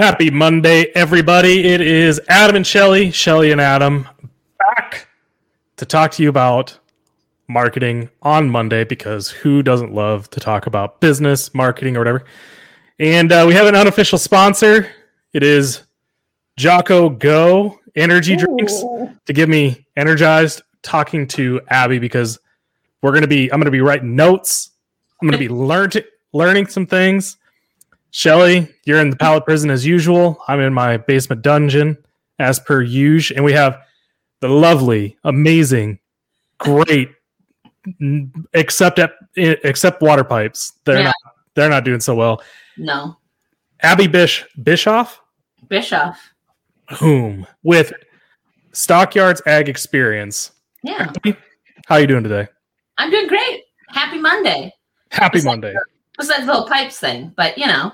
Happy Monday, everybody. It is Adam and Shelly, Shelly and Adam, back to talk to you about marketing on Monday because who doesn't love to talk about business, marketing, or whatever? And uh, we have an unofficial sponsor. It is Jocko Go Energy Drinks to get me energized. Talking to Abby because we're going to be, I'm going to be writing notes. I'm going to be learning learning some things. Shelly, you're in the pallet prison as usual. I'm in my basement dungeon as per usual. And we have the lovely, amazing, great, except at, except water pipes. They're yeah. not they're not doing so well. No. Abby Bish Bischoff? Bischoff. Whom with Stockyards Ag Experience. Yeah. how are you doing today? I'm doing great. Happy Monday. Happy Monday. Besides the little pipes thing, but you know.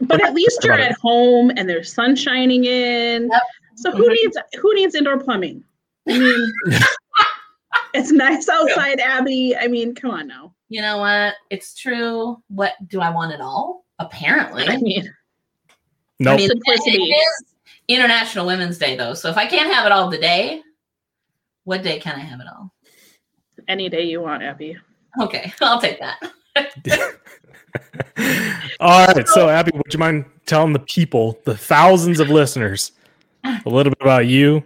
But at least you're at home and there's sun shining in. Yep. So who mm-hmm. needs who needs indoor plumbing? I mean, it's nice outside, Abby. I mean, come on now. You know what? It's true. What do I want it all? Apparently. I mean, no. Nope. I mean, Simplicity. It is International Women's Day, though. So if I can't have it all today, what day can I have it all? Any day you want, Abby. Okay, I'll take that. All right. So, Abby, would you mind telling the people, the thousands of listeners, a little bit about you?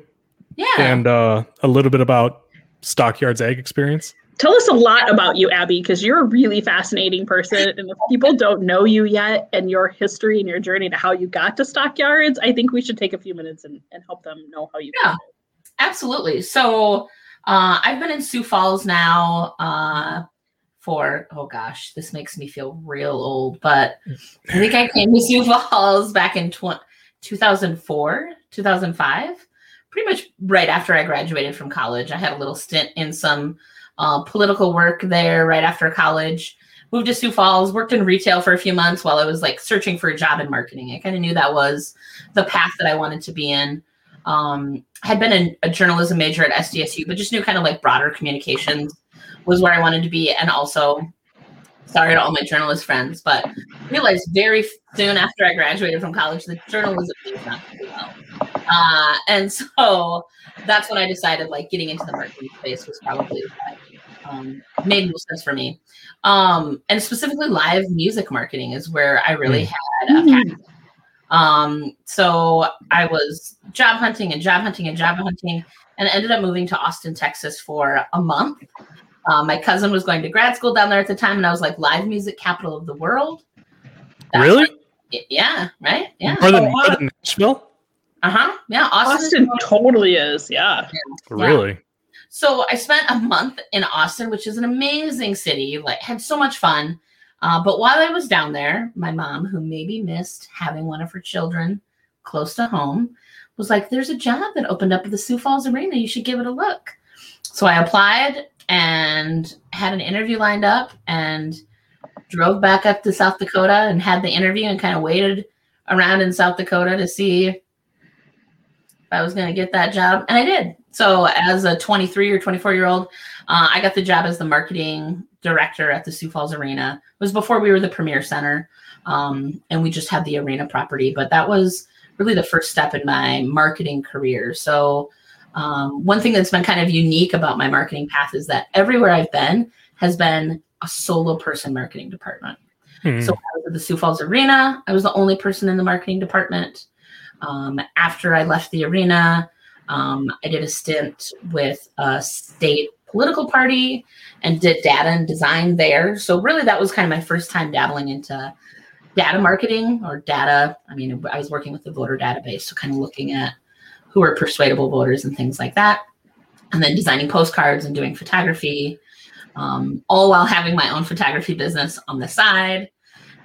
Yeah. And uh, a little bit about Stockyards Ag Experience? Tell us a lot about you, Abby, because you're a really fascinating person. And if people don't know you yet and your history and your journey to how you got to Stockyards, I think we should take a few minutes and, and help them know how you yeah, Absolutely. So, uh, I've been in Sioux Falls now uh, for oh gosh, this makes me feel real old, but I think I came to Sioux Falls back in tw- 2004, 2005, pretty much right after I graduated from college. I had a little stint in some uh, political work there right after college. Moved to Sioux Falls, worked in retail for a few months while I was like searching for a job in marketing. I kind of knew that was the path that I wanted to be in. Um, had been a, a journalism major at SDSU, but just knew kind of like broader communications was where I wanted to be. And also, sorry to all my journalist friends, but realized very soon after I graduated from college that journalism is not do well. Uh, and so that's when I decided like getting into the marketing space was probably um, made most sense for me. Um, and specifically live music marketing is where I really mm. had a passion. Um, so I was job hunting and job hunting and job hunting and ended up moving to Austin, Texas for a month um, my cousin was going to grad school down there at the time, and I was like, live music capital of the world. That's really? Like, yeah, right? Yeah. More than, more than Nashville? Uh huh. Yeah. Austin, Austin totally is. Yeah. yeah. Really? So I spent a month in Austin, which is an amazing city. Like, had so much fun. Uh, but while I was down there, my mom, who maybe missed having one of her children close to home, was like, "There's a job that opened up at the Sioux Falls Arena. You should give it a look." So I applied and had an interview lined up and drove back up to South Dakota and had the interview and kind of waited around in South Dakota to see if I was going to get that job. And I did. So, as a 23 or 24 year old, uh, I got the job as the marketing director at the Sioux Falls Arena. It was before we were the Premier Center, um, and we just had the arena property. But that was really the first step in my marketing career. So, um, one thing that's been kind of unique about my marketing path is that everywhere I've been has been a solo person marketing department. Hmm. So I was at the Sioux Falls Arena. I was the only person in the marketing department. Um, after I left the arena, um, I did a stint with a state political party and did data and design there. So really, that was kind of my first time dabbling into data marketing or data. I mean, I was working with the voter database, so kind of looking at who are persuadable voters and things like that. And then designing postcards and doing photography, um, all while having my own photography business on the side.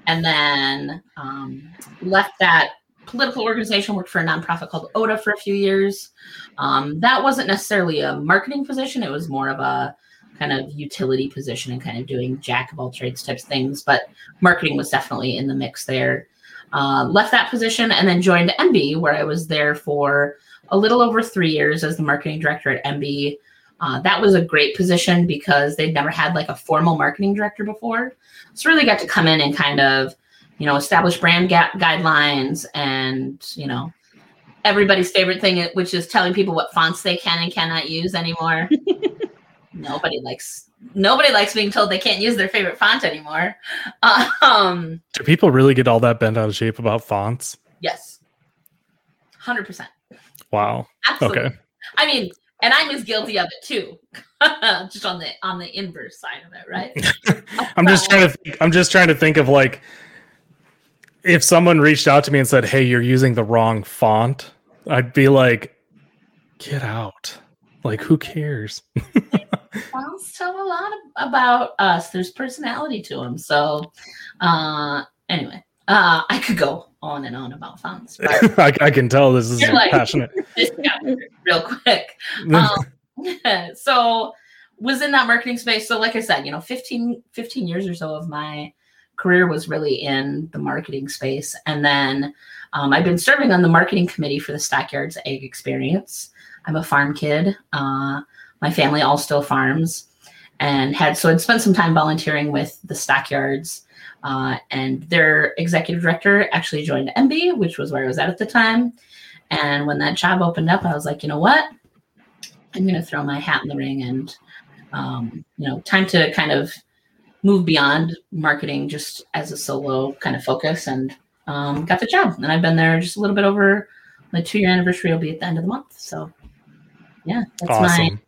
And then um, left that political organization, worked for a nonprofit called ODA for a few years. Um, that wasn't necessarily a marketing position, it was more of a kind of utility position and kind of doing jack of all trades types things. But marketing was definitely in the mix there. Uh, left that position and then joined Embe, where I was there for a little over three years as the marketing director at Embe. Uh, that was a great position because they'd never had like a formal marketing director before. So really got to come in and kind of you know, establish brand ga- guidelines and, you know, everybody's favorite thing, which is telling people what fonts they can and cannot use anymore. nobody likes nobody likes being told they can't use their favorite font anymore. Um, Do people really get all that bent out of shape about fonts? Yes, hundred percent. Wow. Absolutely. Okay. I mean, and I'm as guilty of it too. just on the on the inverse side of it, right? I'm just trying to think, I'm just trying to think of like if someone reached out to me and said, "Hey, you're using the wrong font," I'd be like, "Get out!" Like, who cares? Fonts tell a lot about us. There's personality to them. So, uh, anyway, uh, I could go on and on about fonts. I, I, can tell this is like, passionate. real quick. Um, so, was in that marketing space. So, like I said, you know, 15, 15 years or so of my career was really in the marketing space. And then um, I've been serving on the marketing committee for the Stockyards Ag Experience. I'm a farm kid. Uh, my family all still farms and had so I'd spent some time volunteering with the Stockyards. Uh, and their executive director actually joined Embe, which was where I was at at the time. And when that job opened up, I was like, you know what? I'm going to throw my hat in the ring and, um, you know, time to kind of move beyond marketing just as a solo kind of focus and um, got the job. And I've been there just a little bit over my two year anniversary will be at the end of the month. So yeah, that's awesome. my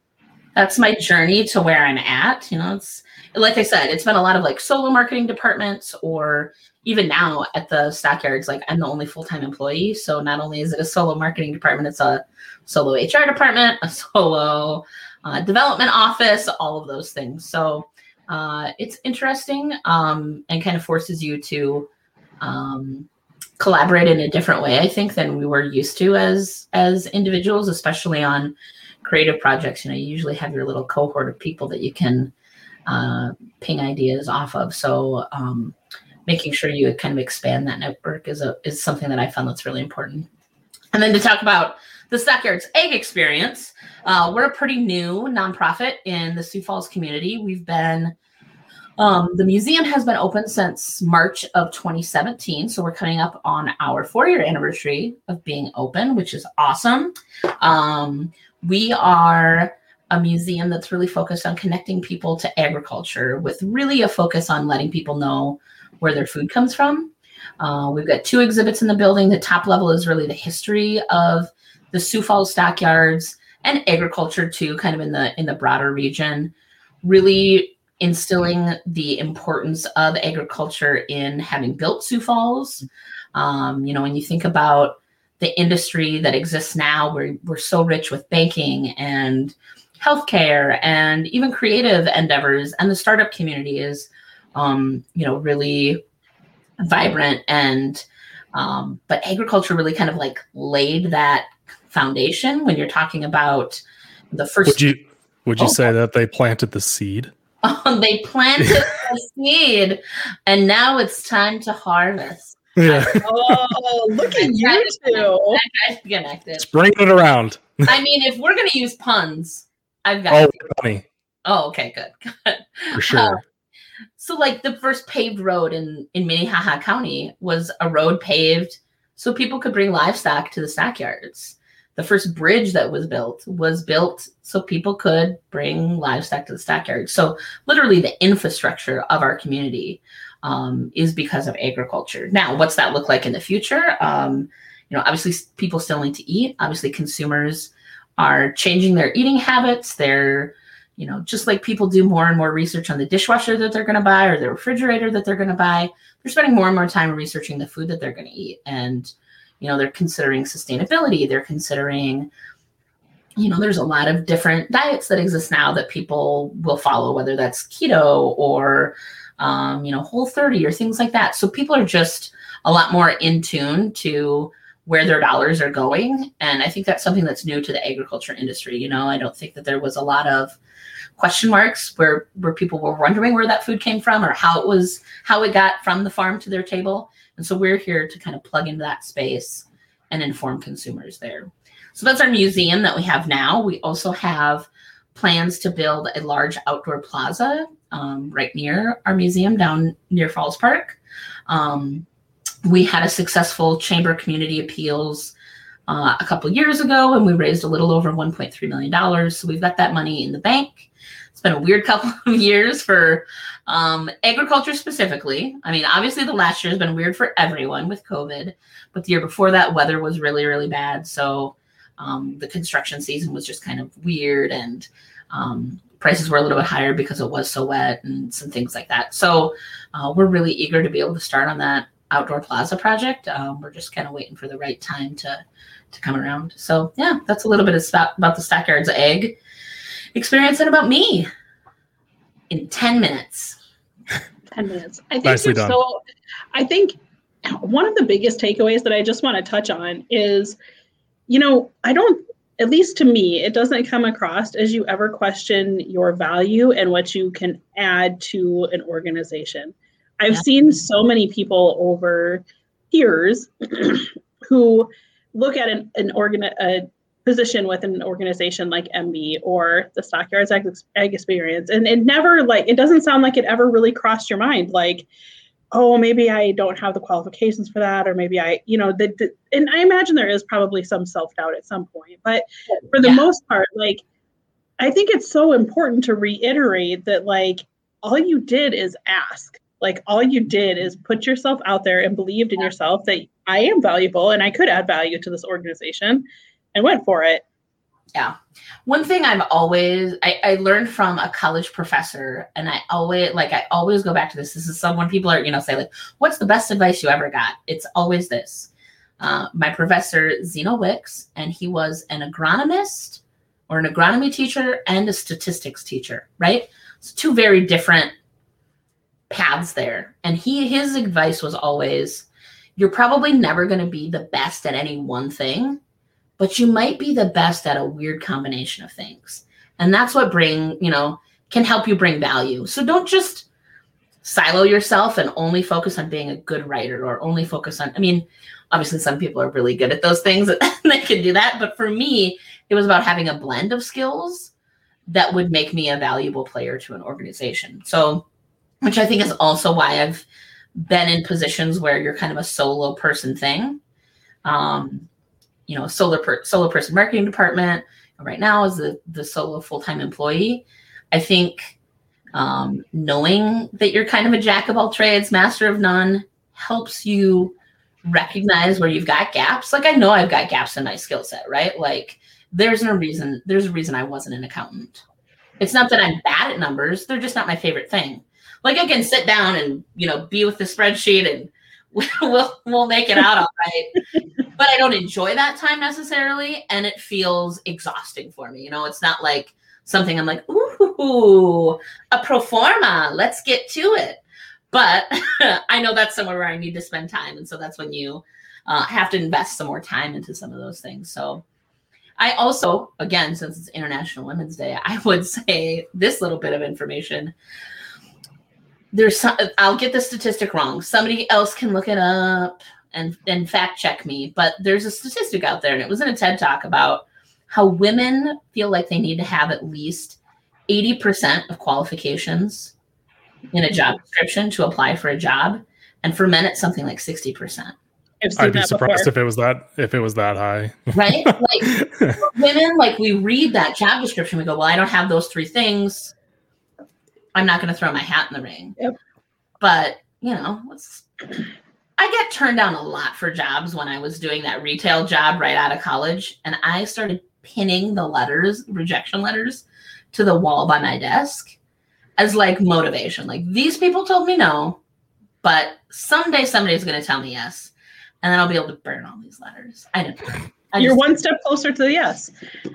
that's my journey to where I'm at. You know, it's like I said, it's been a lot of like solo marketing departments or even now at the stockyards, like I'm the only full-time employee. So not only is it a solo marketing department, it's a solo HR department, a solo uh, development office, all of those things. So uh, it's interesting um, and kind of forces you to um, collaborate in a different way, I think, than we were used to as as individuals, especially on creative projects. You know, you usually have your little cohort of people that you can uh, ping ideas off of. So um, making sure you kind of expand that network is a is something that I found that's really important. And then to talk about the Stockyards Ag Experience, uh, we're a pretty new nonprofit in the Sioux Falls community. We've been um, the museum has been open since March of 2017, so we're coming up on our four-year anniversary of being open, which is awesome. Um, we are a museum that's really focused on connecting people to agriculture, with really a focus on letting people know where their food comes from. Uh, we've got two exhibits in the building. The top level is really the history of the Sioux Falls stockyards and agriculture too, kind of in the in the broader region. Really instilling the importance of agriculture in having built Sioux Falls. Um, you know, when you think about the industry that exists now, we're, we're so rich with banking and healthcare and even creative endeavors, and the startup community is, um, you know, really vibrant and um, but agriculture really kind of like laid that foundation when you're talking about the first would you would you oh, say that they planted the seed? They planted the seed and now it's time to harvest yeah. oh, look at you two. connected. Spring it around. I mean, if we're gonna use puns, I've got. Oh, funny. Oh, okay, good, good. For sure. Uh, so, like the first paved road in in Minnehaha County was a road paved so people could bring livestock to the stockyards. The first bridge that was built was built so people could bring livestock to the stockyards. So, literally, the infrastructure of our community um, is because of agriculture. Now, what's that look like in the future? Um, you know, obviously, people still need to eat. Obviously, consumers are changing their eating habits. They're you know, just like people do more and more research on the dishwasher that they're going to buy or the refrigerator that they're going to buy, they're spending more and more time researching the food that they're going to eat. And, you know, they're considering sustainability. They're considering, you know, there's a lot of different diets that exist now that people will follow, whether that's keto or, um, you know, whole 30 or things like that. So people are just a lot more in tune to where their dollars are going. And I think that's something that's new to the agriculture industry. You know, I don't think that there was a lot of question marks where where people were wondering where that food came from or how it was how it got from the farm to their table and so we're here to kind of plug into that space and inform consumers there so that's our museum that we have now we also have plans to build a large outdoor plaza um, right near our museum down near falls park um, we had a successful chamber community appeals uh, a couple years ago, and we raised a little over 1.3 million dollars. So we've got that money in the bank. It's been a weird couple of years for um, agriculture specifically. I mean, obviously the last year has been weird for everyone with COVID, but the year before that, weather was really, really bad. So um, the construction season was just kind of weird, and um, prices were a little bit higher because it was so wet and some things like that. So uh, we're really eager to be able to start on that outdoor plaza project. Um, we're just kind of waiting for the right time to to come around. So yeah, that's a little bit about, about the Stockyards Ag experience and about me in 10 minutes. 10 minutes. I think Nicely done. so I think one of the biggest takeaways that I just want to touch on is, you know, I don't at least to me, it doesn't come across as you ever question your value and what you can add to an organization. I've yeah. seen so many people over years who look at an, an organ a position with an organization like Embe or the Stockyards Ag, Ag Experience, and it never like it doesn't sound like it ever really crossed your mind, like, oh, maybe I don't have the qualifications for that, or maybe I, you know, the, the and I imagine there is probably some self doubt at some point, but for the yeah. most part, like, I think it's so important to reiterate that like all you did is ask like all you did is put yourself out there and believed in yourself that I am valuable and I could add value to this organization and went for it. Yeah. One thing I've always I, I learned from a college professor, and I always like I always go back to this. This is someone people are, you know, say, like, what's the best advice you ever got? It's always this. Uh, my professor, Zeno Wicks, and he was an agronomist or an agronomy teacher and a statistics teacher, right? So two very different paths there. And he his advice was always you're probably never going to be the best at any one thing, but you might be the best at a weird combination of things. And that's what bring, you know, can help you bring value. So don't just silo yourself and only focus on being a good writer or only focus on I mean, obviously some people are really good at those things and they can do that, but for me, it was about having a blend of skills that would make me a valuable player to an organization. So which I think is also why I've been in positions where you're kind of a solo person thing. Um, you know, solo per, solo person marketing department right now is the the solo full time employee. I think um, knowing that you're kind of a jack of all trades, master of none, helps you recognize where you've got gaps. Like I know I've got gaps in my skill set, right? Like there's no reason there's a reason I wasn't an accountant. It's not that I'm bad at numbers; they're just not my favorite thing like I can sit down and you know be with the spreadsheet and we'll we'll make it out all right. but I don't enjoy that time necessarily, and it feels exhausting for me. You know, it's not like something I'm like, ooh, a pro forma. Let's get to it. But I know that's somewhere where I need to spend time, and so that's when you uh, have to invest some more time into some of those things. So. I also, again, since it's International Women's Day, I would say this little bit of information there's some, I'll get the statistic wrong. Somebody else can look it up and and fact check me, but there's a statistic out there and it was in a TED talk about how women feel like they need to have at least 80% of qualifications in a job description to apply for a job and for men it's something like 60%. I'd be surprised before. if it was that if it was that high. right? Like women, like we read that job description, we go, Well, I don't have those three things. I'm not going to throw my hat in the ring. Yep. But, you know, I get turned down a lot for jobs when I was doing that retail job right out of college. And I started pinning the letters, rejection letters, to the wall by my desk as like motivation. Like these people told me no, but someday somebody's going to tell me yes. And then I'll be able to burn all these letters. I don't know. I You're just, one step closer to the yes.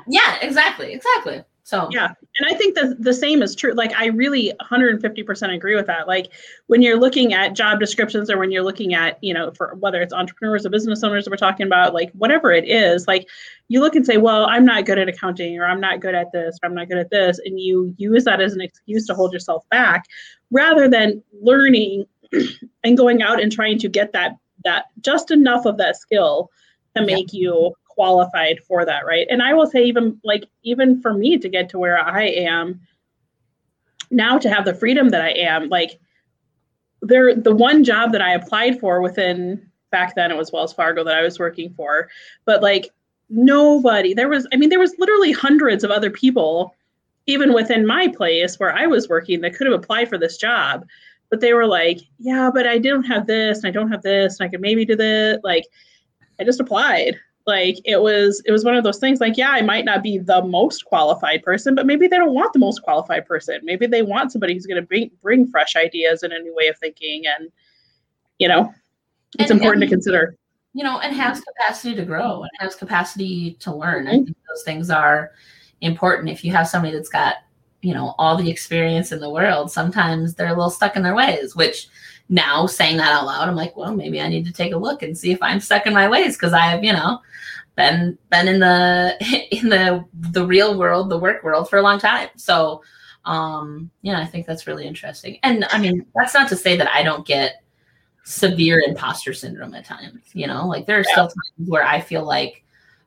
Yeah, exactly. Exactly. So yeah, and I think that the same is true. Like I really 150% agree with that. Like when you're looking at job descriptions or when you're looking at, you know, for whether it's entrepreneurs or business owners that we're talking about, like whatever it is, like you look and say, well, I'm not good at accounting or I'm not good at this or I'm not good at this. And you use that as an excuse to hold yourself back rather than learning and going out and trying to get that that just enough of that skill to make yeah. you qualified for that, right? And I will say, even like, even for me to get to where I am now, to have the freedom that I am, like, there, the one job that I applied for within back then it was Wells Fargo that I was working for, but like nobody, there was, I mean, there was literally hundreds of other people, even within my place where I was working, that could have applied for this job. But they were like, yeah, but I don't have this and I don't have this and I could maybe do this. Like, I just applied like it was it was one of those things like yeah i might not be the most qualified person but maybe they don't want the most qualified person. Maybe they want somebody who's going to bring bring fresh ideas and a new way of thinking and you know it's and, important and, to consider. You know and has capacity to grow and has capacity to learn. Mm-hmm. i think those things are important. If you have somebody that's got you know all the experience in the world sometimes they're a little stuck in their ways which now saying that out loud i'm like well maybe i need to take a look and see if i'm stuck in my ways because i have you know been been in the in the the real world, the work world for a long time. So um yeah, I think that's really interesting. And I mean, that's not to say that I don't get severe imposter syndrome at times, you know, like there are yeah. still times where I feel like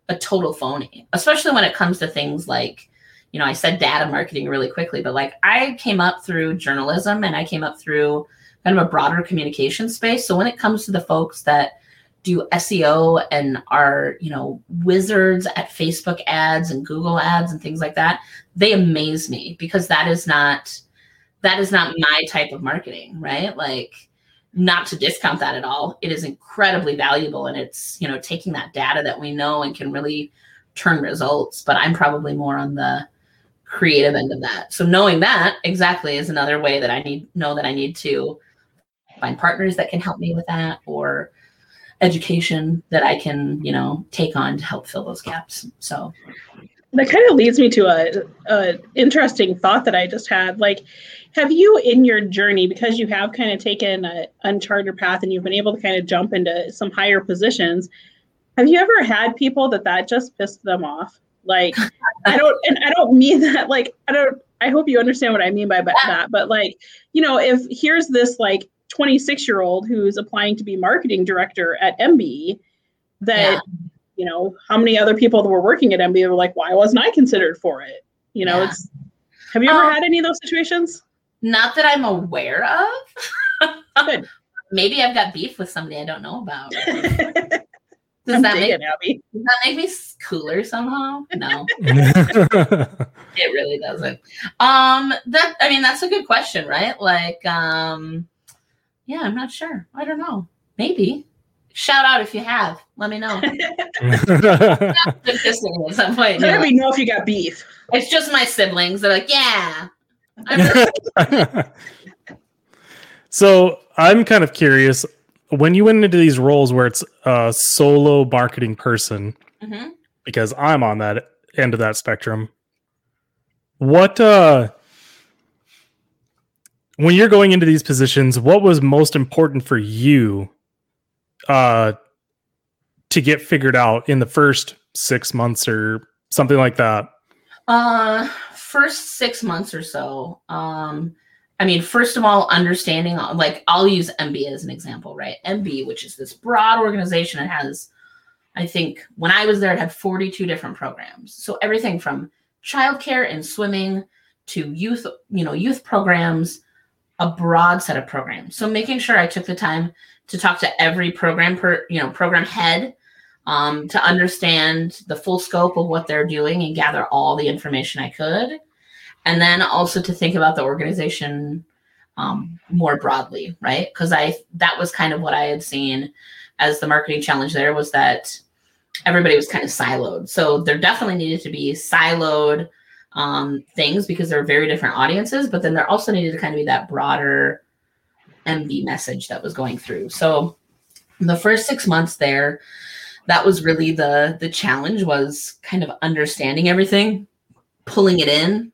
a total phony, especially when it comes to things like, you know, I said data marketing really quickly, but like I came up through journalism and I came up through kind of a broader communication space. So when it comes to the folks that do SEO and are, you know, wizards at Facebook ads and Google ads and things like that, they amaze me because that is not that is not my type of marketing, right? Like not to discount that at all. It is incredibly valuable and it's, you know, taking that data that we know and can really turn results, but I'm probably more on the creative end of that. So knowing that exactly is another way that I need know that I need to find partners that can help me with that or education that I can, you know, take on to help fill those gaps. So that kind of leads me to a, a interesting thought that I just had. Like, have you in your journey, because you have kind of taken an uncharted path and you've been able to kind of jump into some higher positions, have you ever had people that that just pissed them off? Like, I don't, and I don't mean that. Like, I don't. I hope you understand what I mean by that. But like, you know, if here's this like 26 year old who's applying to be marketing director at Embe that yeah. you know how many other people that were working at Embe were like why wasn't I considered for it you know yeah. it's have you ever um, had any of those situations not that I'm aware of Good. maybe I've got beef with somebody I don't know about Does that, make, does that make me cooler somehow? No. it really doesn't. Um that I mean that's a good question, right? Like um yeah, I'm not sure. I don't know. Maybe. Shout out if you have. Let me know. at some point. Let me know if you got beef. It's just my siblings. They're like, yeah. so I'm kind of curious when you went into these roles where it's a solo marketing person, mm-hmm. because I'm on that end of that spectrum. What uh when you're going into these positions, what was most important for you uh, to get figured out in the first six months or something like that? Uh, first six months or so. Um, I mean, first of all, understanding like I'll use Embe as an example, right? Embe, which is this broad organization, it has, I think, when I was there, it had 42 different programs. So everything from childcare and swimming to youth, you know, youth programs a broad set of programs. So making sure I took the time to talk to every program per you know program head um, to understand the full scope of what they're doing and gather all the information I could, and then also to think about the organization um, more broadly, right? Because I that was kind of what I had seen as the marketing challenge. There was that everybody was kind of siloed, so there definitely needed to be siloed um, things because they're very different audiences, but then there also needed to kind of be that broader Embe message that was going through. So the first six months there, that was really the the challenge was kind of understanding everything, pulling it in,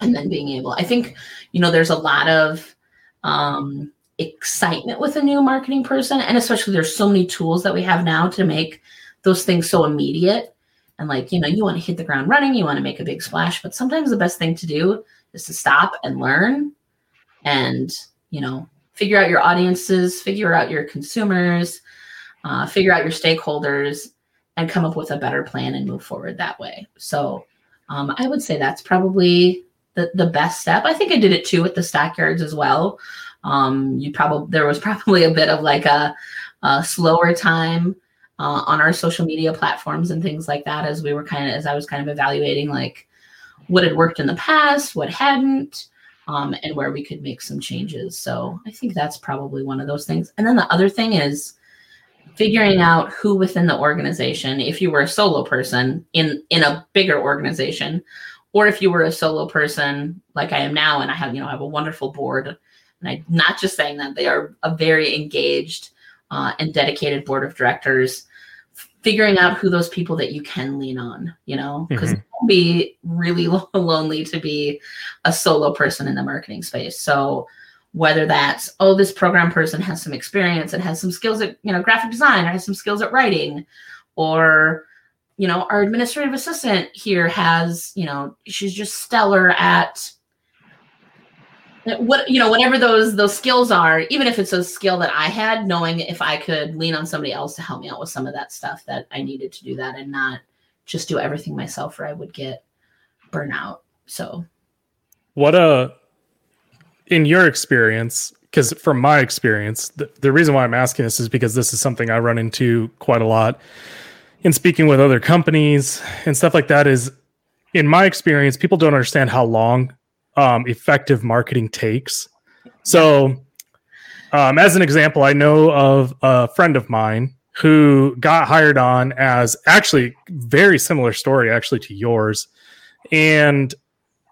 and then being able. I think you know there's a lot of um, excitement with a new marketing person, and especially there's so many tools that we have now to make those things so immediate and like you know you want to hit the ground running you want to make a big splash but sometimes the best thing to do is to stop and learn and you know figure out your audiences figure out your consumers uh, figure out your stakeholders and come up with a better plan and move forward that way. So um, i would say that's probably the, the best step. I think i did it too with the stockyards as well. Um, you probably there was probably a bit of like a uh, slower time uh, on our social media platforms and things like that as we were kind of as I was kind of evaluating like what had worked in the past, what hadn't, um, and where we could make some changes. So I think that's probably one of those things. And then the other thing is figuring out who within the organization, if you were a solo person in in a bigger organization, or if you were a solo person like I am now, and I have you know I have a wonderful board, and I'm not just saying that they are a very engaged uh, and dedicated board of directors figuring out who those people that you can lean on, you know, because mm-hmm. it can be really lonely to be a solo person in the marketing space. So whether that's oh this program person has some experience and has some skills at you know graphic design or has some skills at writing or you know our administrative assistant here has you know she's just stellar at what you know whatever those those skills are even if it's a skill that i had knowing if i could lean on somebody else to help me out with some of that stuff that i needed to do that and not just do everything myself or i would get burnout so. What uh, in your experience because from my experience the, the reason why i'm asking this is because this is something i run into quite a lot in speaking with other companies and stuff like that is in my experience people don't understand how long um, effective marketing takes. So, um, as an example, I know of a friend of mine who got hired on as actually very similar story actually to yours, and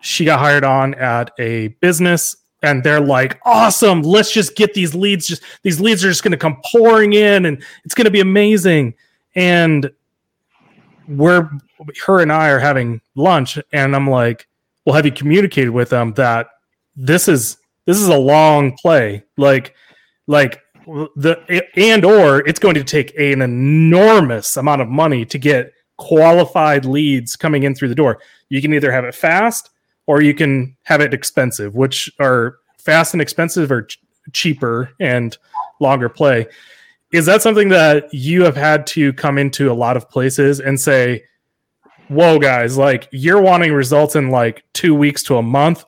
she got hired on at a business and they're like awesome! Let's just get these leads just these leads are just going to come pouring in and it's going to be amazing. And we're her and i are having lunch and i'm like well have you communicated with them that this is this is a long play. Like like the and or it's going to take an enormous amount of money to get qualified leads coming in through the door. You can either have it fast or you can have it expensive which are fast and expensive or ch- cheaper and longer play. Is that something that you have had to come into a lot of places and say whoa guys like you're wanting results in like two weeks to a month.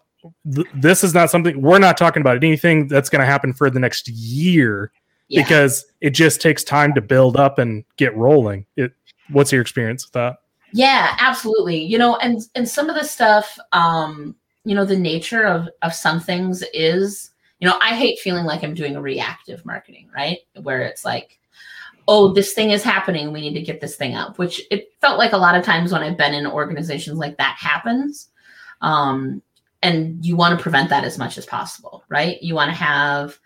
Th- this is not something we're not talking about anything that's going to happen for the next year yeah. because it just takes time to build up and get rolling. It what's your experience with that? Yeah absolutely. You know and and some of the stuff um you know the nature of of some things is you know i hate feeling like i'm doing a reactive marketing right? Where it's like oh, this thing is happening. We need to get this thing up, which it felt like a lot of times when I've been in organizations like that happens. Um, and you want to prevent that as much as possible, right? You want to have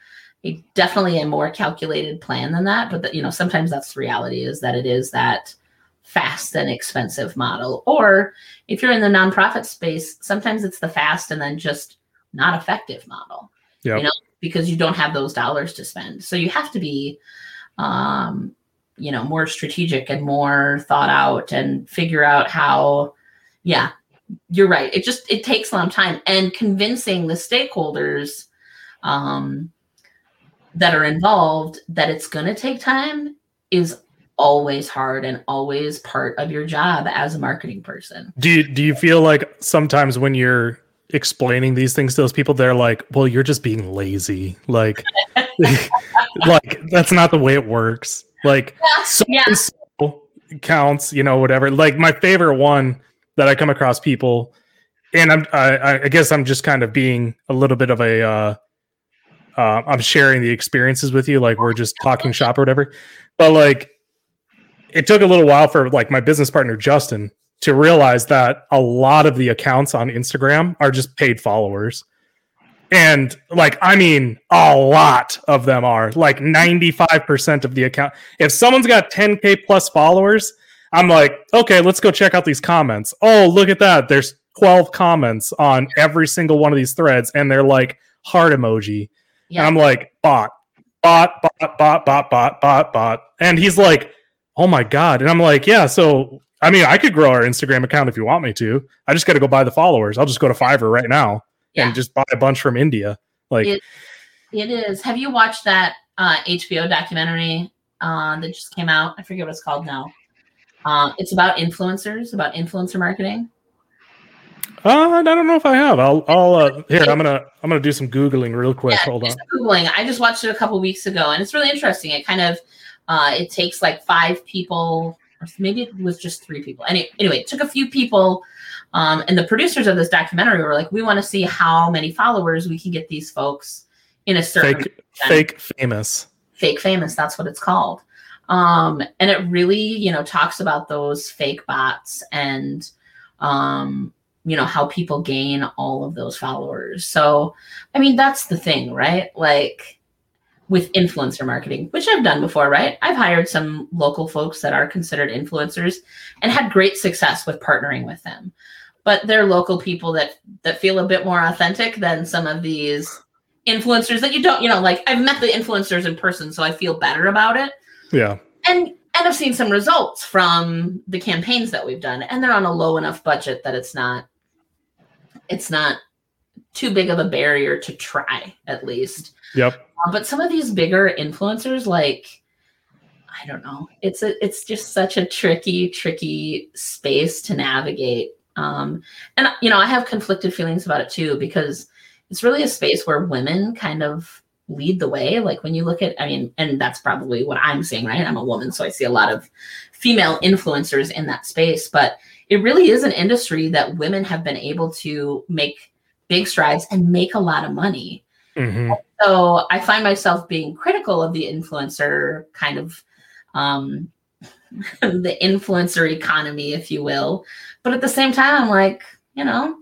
a definitely a more calculated plan than that. But, you know, sometimes that's the reality is that it is that fast and expensive model. Or if you're in the nonprofit space, sometimes it's the fast and then just not effective model. Yep. You know, because you don't have those dollars to spend. So you have to be um, you know, more strategic and more thought out and figure out how, yeah, you're right. It just it takes a long time and convincing the stakeholders um, that are involved that it's going to take time is always hard and always part of your job as a marketing person. Do you do you feel like sometimes when you're explaining these things to those people they're like, "Well, you're just being lazy." Like like that's not the way it works. Like yeah. counts, you know, whatever. Like my favorite one that I come across people, and I'm I, I guess I'm just kind of being a little bit of a uh, uh, I'm sharing the experiences with you, like we're just talking shop or whatever. But like, it took a little while for like my business partner Justin to realize that a lot of the accounts on Instagram are just paid followers. And like, I mean, a lot of them are like 95% of the account. If someone's got 10K plus followers, I'm like, okay, let's go check out these comments. Oh, look at that. There's 12 comments on every single one of these threads, and they're like heart emoji. Yeah. And I'm like, bot, bot, bot, bot, bot, bot, bot, bot. And he's like, oh my God. And I'm like, yeah, so I mean, I could grow our Instagram account if you want me to. I just got to go buy the followers. I'll just go to Fiverr right now yeah. and just buy a bunch from India. Like it, it is. Have you watched that uh, HBO documentary uh, that just came out? I forget what it's called now. Uh, it's about influencers, about influencer marketing. Uh, I don't know if I have. I'll, I'll uh, here. I'm gonna, I'm gonna do some googling real quick. Yeah, Hold on. Googling. I just watched it a couple weeks ago, and it's really interesting. It kind of Uh, it takes like five people, maybe it was just three people. Any, anyway, it took a few people. Um, and the producers of this documentary were like, we want to see how many followers we can get these folks in a certain fake, fake famous. Fake famous, that's what it's called. Um, and it really, you know, talks about those fake bots and um, you know, how people gain all of those followers. So, I mean, that's the thing, right? Like with influencer marketing, which I've done before, right? I've hired some local folks that are considered influencers and had great success with partnering with them. But they're local people that that feel a bit more authentic than some of these influencers that you don't, you know, like I've met the influencers in person, so I feel better about it. Yeah. And and I've seen some results from the campaigns that we've done, and they're on a low enough budget that it's not it's not too big of a barrier to try at least. Yep. Uh, but some of these bigger influencers, like I don't know, it's a it's just such a tricky, tricky space to navigate. Um, and you know, I have conflicted feelings about it too because it's really a space where women kind of lead the way. Like when you look at, I mean, and that's probably what I'm seeing, right? I'm a woman, so I see a lot of female influencers in that space, but it really is an industry that women have been able to make big strides and make a lot of money. Mm-hmm. So I find myself being critical of the influencer kind of um, the influencer economy, if you will. But at the same time, I'm like, you know,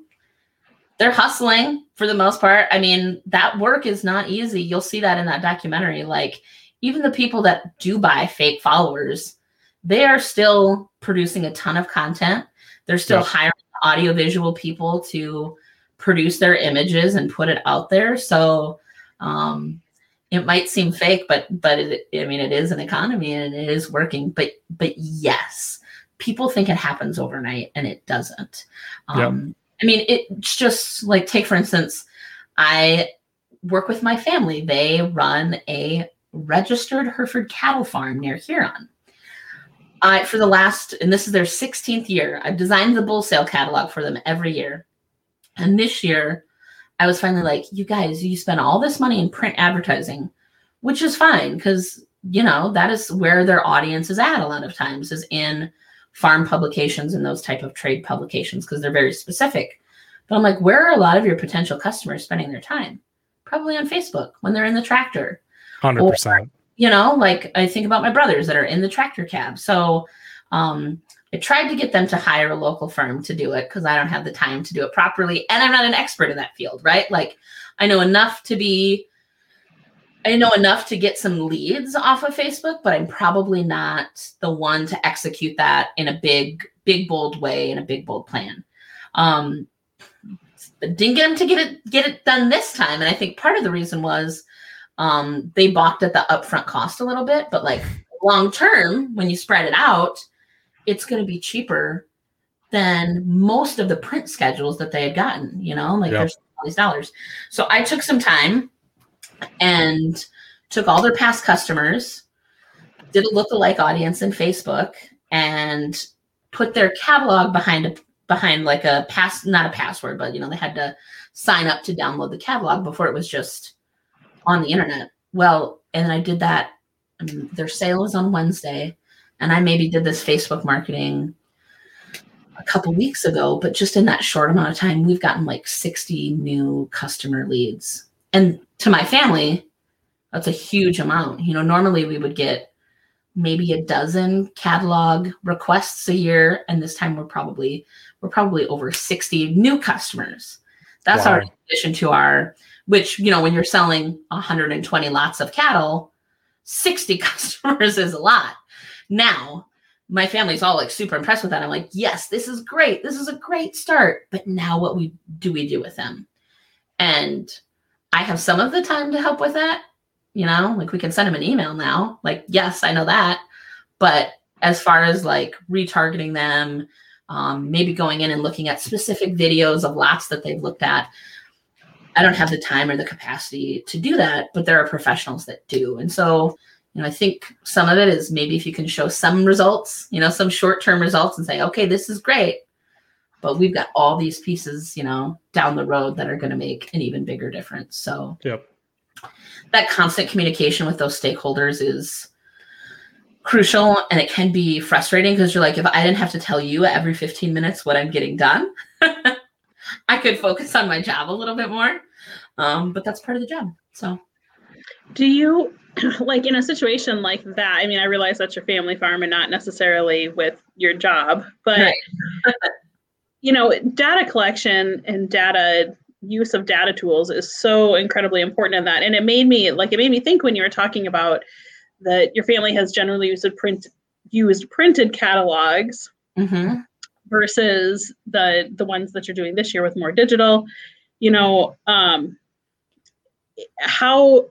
they're hustling for the most part. I mean, that work is not easy. You'll see that in that documentary. Like, even the people that do buy fake followers, they are still producing a ton of content. They're still yes. hiring audiovisual people to produce their images and put it out there. So um, it might seem fake, but but it, I mean it is an economy and it is working. But but yes, people think it happens overnight and it doesn't. Um, yep. I mean it's just like take for instance, I work with my family. They run a registered Hereford cattle farm near Huron. I for the last, and this is their 16th year, I've designed the bull sale catalog for them every year. And this year, I was finally like, you guys, you spend all this money in print advertising, which is fine because, you know, that is where their audience is at a lot of times, is in farm publications and those type of trade publications because they're very specific. But I'm like, where are a lot of your potential customers spending their time? Probably on Facebook when they're in the tractor. 100%. Or, you know, like I think about my brothers that are in the tractor cab. So um, I tried to get them to hire a local firm to do it because I don't have the time to do it properly. And I'm not an expert in that field, right? Like I know enough to be, I know enough to get some leads off of Facebook, but I'm probably not the one to execute that in a big, big, bold way in a big, bold plan. Um, didn't get them to get it get it done this time, and I think part of the reason was um, they balked at the upfront cost a little bit, but like long term, when you spread it out, it's going to be cheaper than most of the print schedules that they had gotten. You know, like yep. there's all these dollars. So I took some time and took all their past customers, did a look-alike audience in Facebook, and put their catalog behind a behind like a pass not a password but you know they had to sign up to download the catalog before it was just on the internet. Well, and I did that. Their sale was on Wednesday, and I maybe did this Facebook marketing a couple weeks ago, but just in that short amount of time, we've gotten like 60 new customer leads. And to my family, that's a huge amount. You know, normally we would get maybe a dozen catalog requests a year, and this time we're probably we're probably over 60 new customers. That's wow. our addition to our which you know when you're selling 120 lots of cattle 60 customers is a lot now my family's all like super impressed with that. I'm like yes this is great. This is a great start. But now what we do we do with them? And i have some of the time to help with that you know? Like we can send them an email now. Like yes i know that. But as far as like retargeting them um, maybe going in and looking at specific videos of lots that they've looked at I don't have the time or the capacity to do that, but there are professionals that do. And so, you know, I think some of it is maybe if you can show some results, you know, some short term results and say, okay, this is great, but we've got all these pieces, you know, down the road that are going to make an even bigger difference. So, yep. that constant communication with those stakeholders is crucial and it can be frustrating because you're like, if I didn't have to tell you every 15 minutes what I'm getting done, I could focus on my job a little bit more. Um, but that's part of the job. So, do you like in a situation like that? I mean, I realize that's your family farm and not necessarily with your job, but right. you know, data collection and data use of data tools is so incredibly important in that. And it made me like it made me think when you were talking about that your family has generally used print used printed catalogs mm-hmm. versus the the ones that you're doing this year with more digital. You know, um, how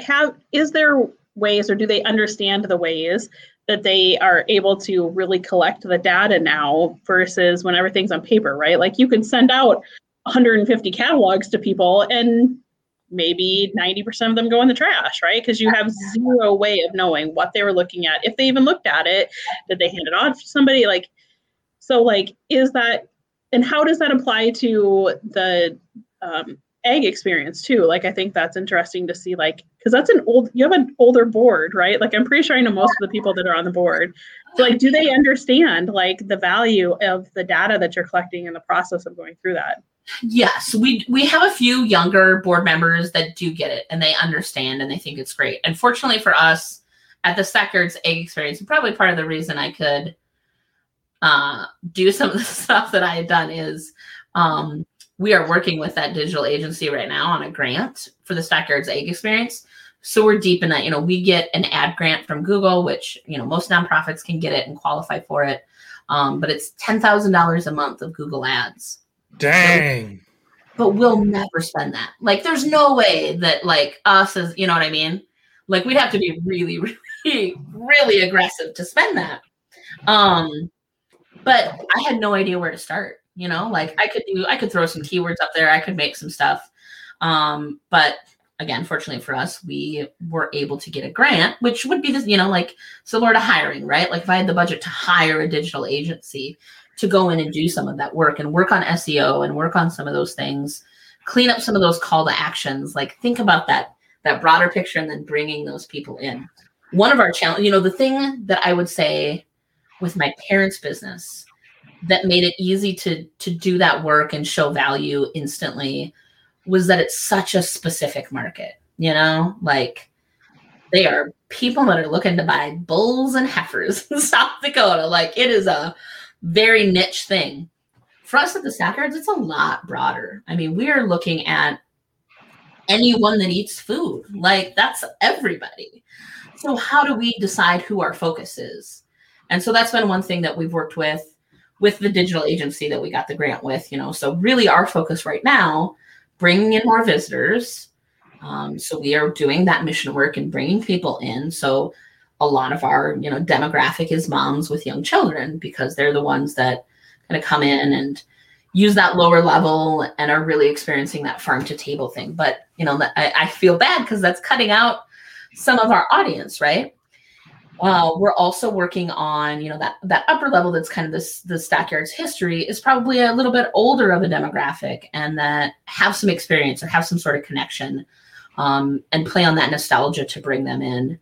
have is there ways or do they understand the ways that they are able to really collect the data now versus when everything's on paper, right? Like you can send out 150 catalogs to people and maybe 90% of them go in the trash, right? Because you have zero way of knowing what they were looking at. If they even looked at it, did they hand it off to somebody? Like, so like, is that, and how does that apply to the um, Ag Experience too? Like, I think that's interesting to see, like, because that's an old, you have an older board, right? Like, I'm pretty sure I know most of the people that are on the board. So, like, do they understand like the value of the data that you're collecting in the process of going through that? Yes, we we have a few younger board members that do get it and they understand and they think it's great. Unfortunately for us at the Stockyards Ag Experience, and probably part of the reason I could uh, do some of the stuff that I had done is um, we are working with that digital agency right now on a grant for the Stockyards Ag Experience. So we're deep in that. You know, we get an ad grant from Google, which you know most nonprofits can get it and qualify for it. Um, but it's ten thousand dollars a month of Google Ads. Dang. But we'll never spend that. Like, there's no way that like us as you know what I mean. Like, we'd have to be really, really, really aggressive to spend that. Um, but I had no idea where to start. You know, like I could do, I could throw some keywords up there. I could make some stuff. Um, but again, fortunately for us, we were able to get a grant, which would be this, you know, like similar to hiring, right? Like if I had the budget to hire a digital agency, to go in and do some of that work and work on SEO and work on some of those things, clean up some of those call to actions. Like think about that that broader picture and then bringing those people in. One of our challenge, you know, the thing that I would say with my parents' business that made it easy to to do that work and show value instantly was that it's such a specific market. You know, like they are people that are looking to buy bulls and heifers in South Dakota. Like it is a very niche thing. For us at the Stockyards, it's a lot broader. I mean, we are looking at anyone that eats food. Like that's everybody. So how do we decide who our focus is? And so that's been one thing that we've worked with with the digital agency that we got the grant with, you know. So really our focus right now bringing in more visitors. Um, so we are doing that mission work and bringing people in. So a lot of our you know demographic is moms with young children because they're the ones that kind of come in and use that lower level and are really experiencing that farm to table thing but you know i, I feel bad because that's cutting out some of our audience right uh, we're also working on you know that that upper level that's kind of this the Stockyards history is probably a little bit older of a demographic and that have some experience or have some sort of connection um, and play on that nostalgia to bring them in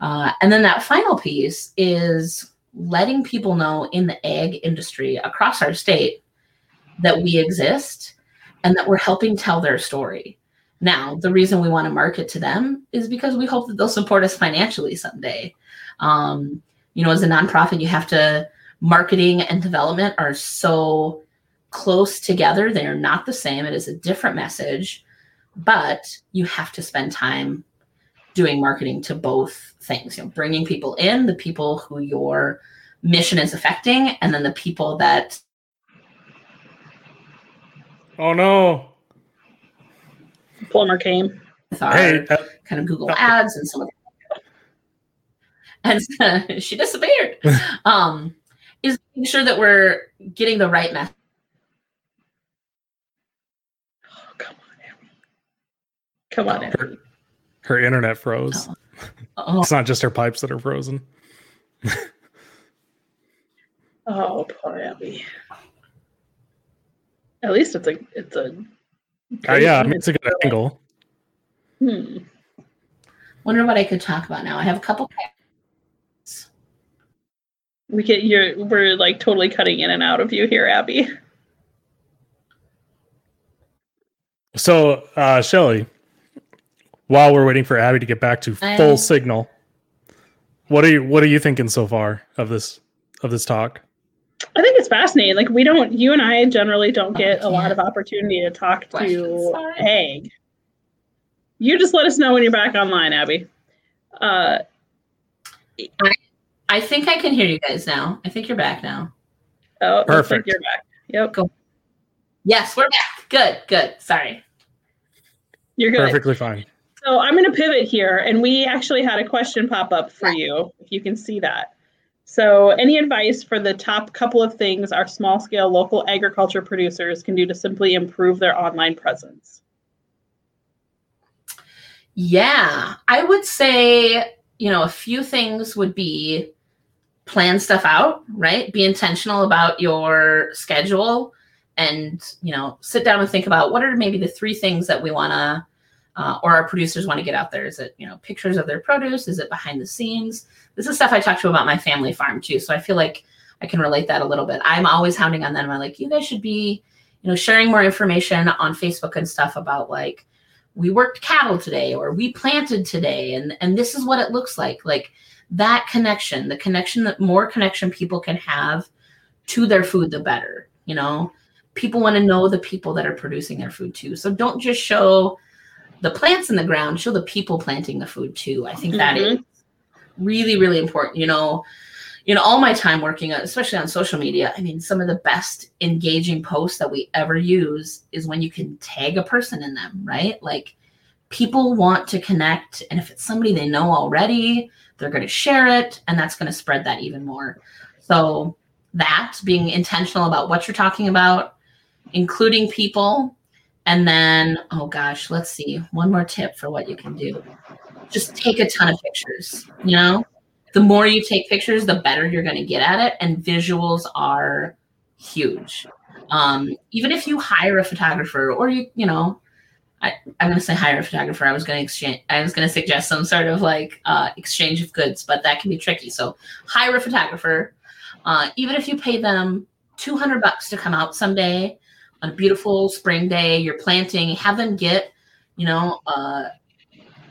uh, and then that final piece is letting people know in the ag industry across our state that we exist and that we're helping tell their story. Now, the reason we want to market to them is because we hope that they'll support us financially someday. Um, you know, as a nonprofit, you have to marketing and development are so close together. They are not the same. It is a different message, but you have to spend time doing marketing to both things you know bringing people in the people who your mission is affecting and then the people that oh no plumber came with our hey, uh, kind of google uh, ads and some of and uh, she disappeared um is making sure that we're getting the right message oh, come on Abby. come on Abby. Her internet froze. Oh. Oh. it's not just her pipes that are frozen. oh, poor Abby. At least it's a it's a. Uh, yeah, I mean, it's a good angle. Hmm. Wonder what I could talk about now. I have a couple. We get you. We're like totally cutting in and out of you here, Abby. So, uh, Shelly, while we're waiting for Abby to get back to full signal, what are you what are you thinking so far of this of this talk? I think it's fascinating. Like we don't, you and I generally don't get a lot of opportunity to talk to Ag. You just let us know when you're back online, Abby. Uh, I, I think I can hear you guys now. I think you're back now. Oh, perfect. Like you're back. Yep. Cool. Yes, we're back. Good, good. Sorry. You're good. Perfectly fine. So I'm going to pivot here, and we actually had a question pop up for you, if you can see that. So, any advice for the top couple of things our small scale local agriculture producers can do to simply improve their online presence? Yeah, I would say, you know, a few things would be plan stuff out, right? Be intentional about your schedule and, you know, sit down and think about what are maybe the three things that we want to uh, or our producers want to get out there? Is it you know pictures of their produce? Is it behind the scenes? This is stuff I talk to about my family farm too, so I feel like I can relate that a little bit. I'm always hounding on them. I'm like, you guys should be, you know, sharing more information on Facebook and stuff about like we worked cattle today or we planted today, and and this is what it looks like. Like that connection, the connection that more connection people can have to their food, the better. You know, people want to know the people that are producing their food too. So don't just show the plants in the ground show the people planting the food too. I think that mm-hmm. is really, really important. You know, you know, all my time working, especially on social media, I mean, some of the best engaging posts that we ever use is when you can tag a person in them, right? Like people want to connect. And if it's somebody they know already, they're going to share it and that's going to spread that even more. So, that being intentional about what you're talking about, including people and then, oh gosh, let's see. One more tip for what you can do. Just take a ton of pictures. You know, the more you take pictures, the better you're going to get at it. And visuals are huge. Um, even if you hire a photographer or you, you know, I, am going to say hire a photographer. I was going to exchange. I was going to suggest some sort of like uh, exchange of goods, but that can be tricky. So hire a photographer. Uh, even if you pay them 200 bucks to come out someday on a beautiful spring day, you're planting, have them get, you know, uh,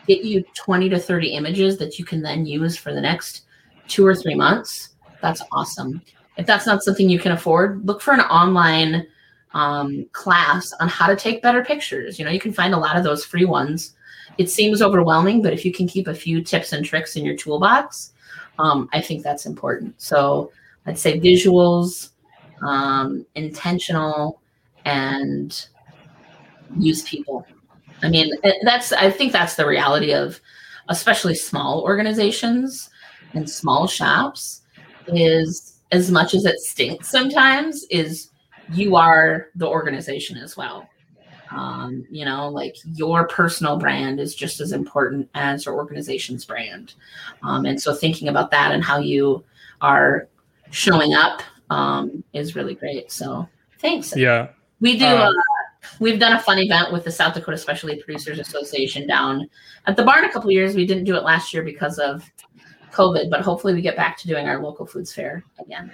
get you 20 to 30 images that you can then use for the next two or three months. That's awesome. If that's not something you can afford, look for an online um, class on how to take better pictures. You know, you can find a lot of those free ones. It seems overwhelming, but if you can keep a few tips and tricks in your toolbox, um, I think that's important. So I'd say visuals, um, intentional, and use people. I mean, that's I think that's the reality of especially small organizations and small shops is as much as it stinks sometimes is you are the organization as well. Um, you know, like your personal brand is just as important as your organization's brand. Um, and so thinking about that and how you are showing up um, is really great. So thanks. Yeah. We do. Um, uh, we've done a fun event with the South Dakota Specialty Producers Association down at the barn a couple years. We didn't do it last year because of COVID, but hopefully we get back to doing our local foods fair again.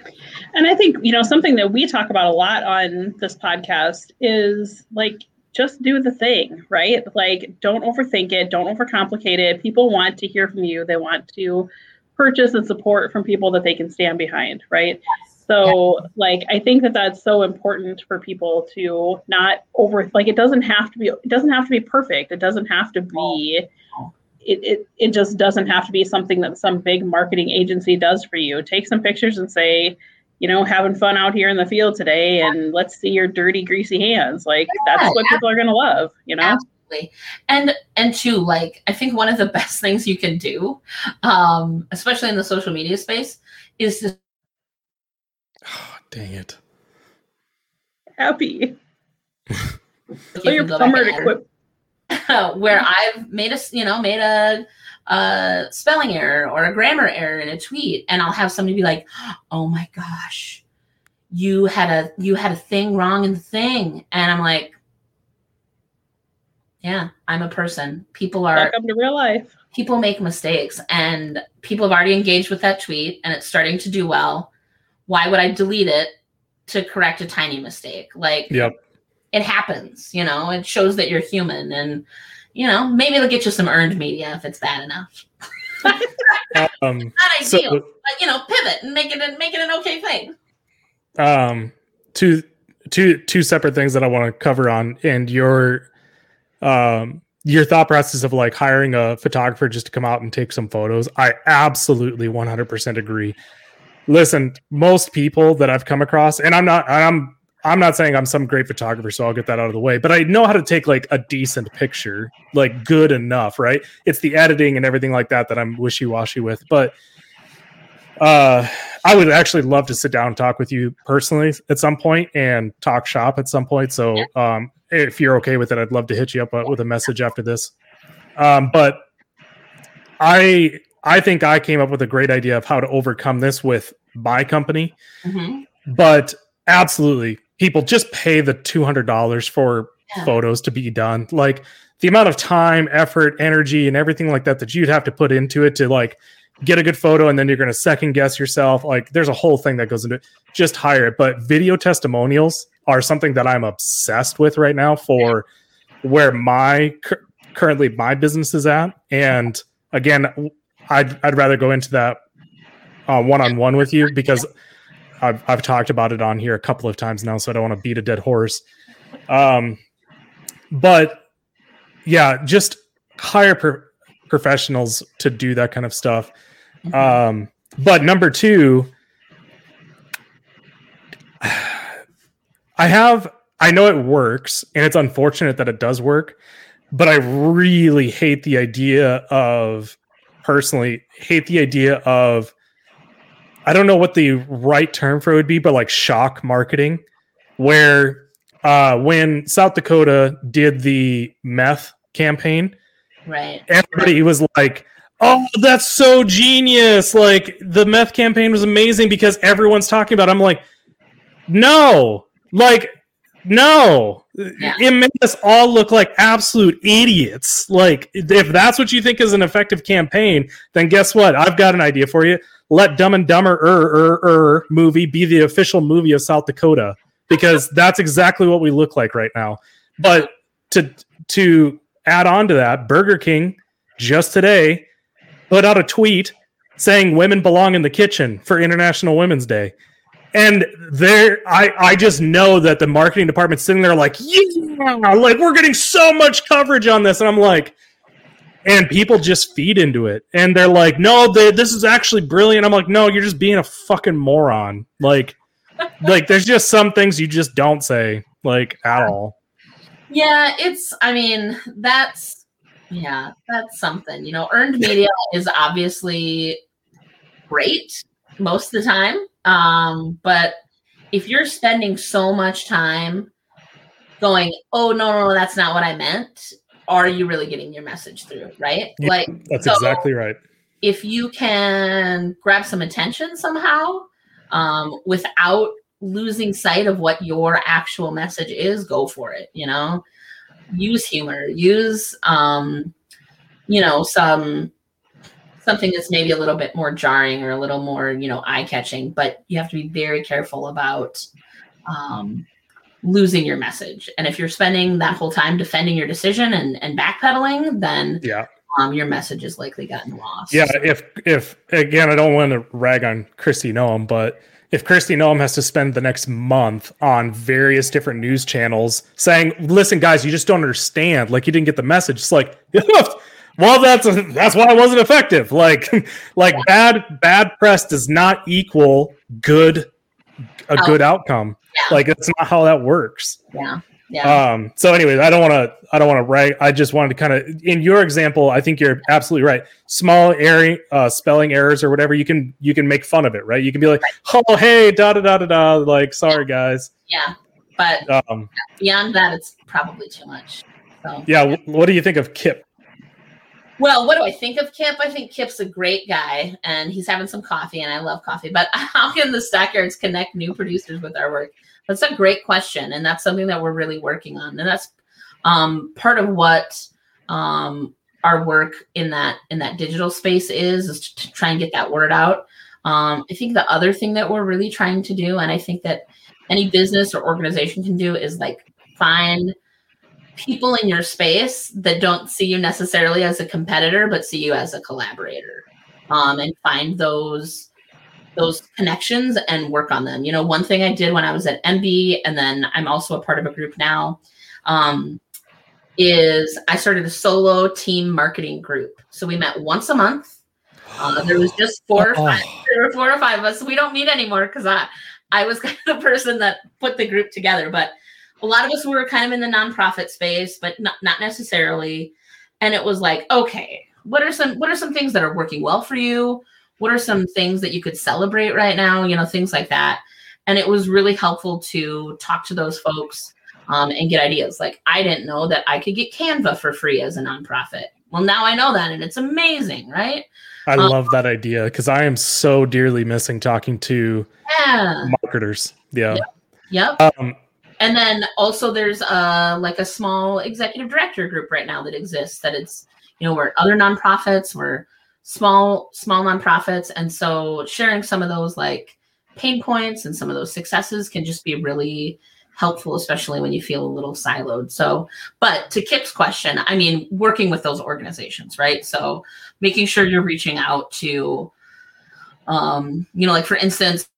And I think, you know, something that we talk about a lot on this podcast is like just do the thing, right? Like don't overthink it, don't overcomplicate it. People want to hear from you. They want to purchase and support from people that they can stand behind, right? Yes. So, like, I think that that's so important for people to not over, like, it doesn't have to be, it doesn't have to be perfect. It doesn't have to be, it, it, it just doesn't have to be something that some big marketing agency does for you. Take some pictures and say, you know, having fun out here in the field today and let's see your dirty, greasy hands. Like, yeah, that's what people are going to love, you know? Absolutely. And, and two, like, I think one of the best things you can do, um, especially in the social media space, is to Oh, dang it. Abby. oh, your plumber equip. where mm-hmm. I've made a, you know, made a, a spelling error or a grammar error in a tweet, and I'll have somebody be like, "Oh my gosh, you had a you had a thing wrong in the thing," and I'm like, "Yeah, I'm a person. People are welcome to real life. People make mistakes, and people have already engaged with that tweet, and it's starting to do well." why would I delete it to correct a tiny mistake? Like, yep. It happens, you know, it shows that you're human and, you know, maybe it'll get you some earned media if it's bad enough. um, Not ideal, so, but you know, pivot and make it make it an okay thing. Um, two two two separate things that I want to cover on, and your um your thought process of like hiring a photographer just to come out and take some photos. I absolutely 100% agree. Listen, most people that I've come across, and I'm not, I'm I'm not saying I'm some great photographer, so I'll get that out of the way, but I know how to take like a decent picture, like good enough, right? It's the editing and everything like that that I'm wishy washy with. But uh, I would actually love to sit down and talk with you personally at some point and talk shop at some point. So um, if you're okay with it, I'd love to hit you up uh, with a message after this. Um, but I I think I came up with a great idea of how to overcome this with my company. Mm-hmm. But absolutely, people just pay the $200 for yeah. photos to be done. Like the amount of time, effort, energy, and everything like that that you'd have to put into it to like get a good photo and then you're going to second guess yourself. Like there's a whole thing that goes into it. Just hire it. But video testimonials are something that I'm obsessed with right now for where my currently my business is at. And again, I'd, I'd rather go into that one on one with you because I've, I've talked about it on here a couple of times now, so I don't want to beat a dead horse. Um, but yeah, just hire pro- professionals to do that kind of stuff. Mm-hmm. Um, but number two, I have, I know it works, and it's unfortunate that it does work, but I really hate the idea of, personally, hate the idea of I don't know what the right term for it would be, but like shock marketing, where uh, when South Dakota did the meth campaign, right? Everybody was like, "Oh, that's so genius!" Like the meth campaign was amazing because everyone's talking about. It. I'm like, no, like no, yeah. it made us all look like absolute idiots. Like, if that's what you think is an effective campaign, then guess what? I've got an idea for you. Let Dumb and Dumber er, er, er movie be the official movie of South Dakota because that's exactly what we look like right now. But to to add on to that, Burger King just today put out a tweet saying women belong in the kitchen for International Women's Day. And there, I, I just know that the marketing department's sitting there like, yeah, like we're getting so much coverage on this. And I'm like, and people just feed into it. And they're like, no, they, this is actually brilliant. I'm like, no, you're just being a fucking moron. Like, like there's just some things you just don't say like at all. Yeah, it's, I mean, that's, yeah, that's something. You know, earned media is obviously great most of the time. Um, but if you're spending so much time going, oh no, no, no, that's not what I meant, are you really getting your message through? Right? Yeah, like that's so exactly right. If you can grab some attention somehow, um, without losing sight of what your actual message is, go for it. You know, use humor, use um, you know, some something that's maybe a little bit more jarring or a little more, you know, eye catching, but you have to be very careful about um, losing your message. And if you're spending that whole time defending your decision and, and backpedaling, then yeah. Um, your message is likely gotten lost. Yeah, if if again, I don't want to rag on Kristi Noem, but if Kristi Noem has to spend the next month on various different news channels saying, "Listen, guys, you just don't understand. Like, you didn't get the message." It's like well that's that's why it wasn't effective like like bad bad press does not equal good a oh. good outcome yeah. like it's not how that works yeah yeah. Um, so anyways, I don't want to, I don't want to write. I just wanted to kind of, in your example, I think you're absolutely right. Small area, uh, spelling errors or whatever, you can, you can make fun of it, right? You can be like, right. oh, hey, da, da, da, da, da. Like, sorry guys. Yeah. But um, beyond that, it's probably too much. So, yeah. What do you think of Kip? Well, what do I think of Kip? I think Kip's a great guy and he's having some coffee and I love coffee. But how can the Stockyards connect new producers with our work? That's a great question. And that's something that we're really working on. And that's um, part of what um, our work in that in that digital space is, is to try and get that word out. Um, I think the other thing that we're really trying to do, and I think that any business or organization can do, is like find people in your space that don't see you necessarily as a competitor, but see you as a collaborator, um, and find those those connections and work on them. You know, one thing I did when I was at Embe, and then I'm also a part of a group now, um, is I started a solo team marketing group. So we met once a month. Uh, there was just four or five, there were four or five of us. We don't meet anymore because I, I was kind of the person that put the group together. But a lot of us were kind of in the nonprofit space, but not, not necessarily. And it was like, okay, what are some what are some things that are working well for you? What are some things that you could celebrate right now? You know, things like that. And it was really helpful to talk to those folks um, and get ideas. Like I didn't know that I could get Canva for free as a nonprofit. Well, now I know that, and it's amazing, right? I um, love that idea because I am so dearly missing talking to yeah. marketers. Yeah. Yep. yep. Um, and then also there's uh like a small executive director group right now that exists that it's you know we're other nonprofits we're small small nonprofits. And so sharing some of those like pain points and some of those successes can just be really helpful especially when you feel a little siloed. So but to kip's question i mean working with those organizations right? So making sure you're reaching out to um you know like for instance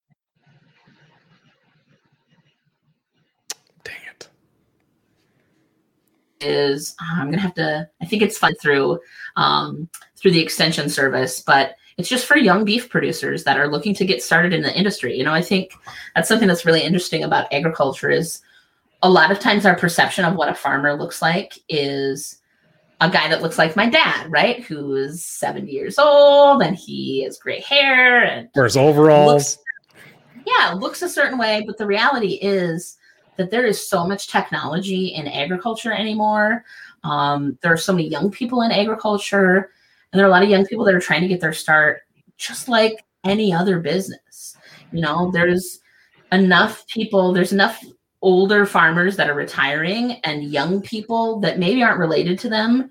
is uh, I'm gonna have to. I think it's fun through um, through the extension service, but it's just for young beef producers that are looking to get started in the industry. You know, I think that's something that's really interesting about agriculture is a lot of times our perception of what a farmer looks like is a guy that looks like my dad, right? Who is 70 years old and he has gray hair and wears overalls. Looks, yeah, looks a certain way, but the reality is that there is so much technology in agriculture anymore. Um, there are so many young people in agriculture, and there are a lot of young people that are trying to get their start just like any other business. You know, there's enough people, there's enough older farmers that are retiring and young people that maybe aren't related to them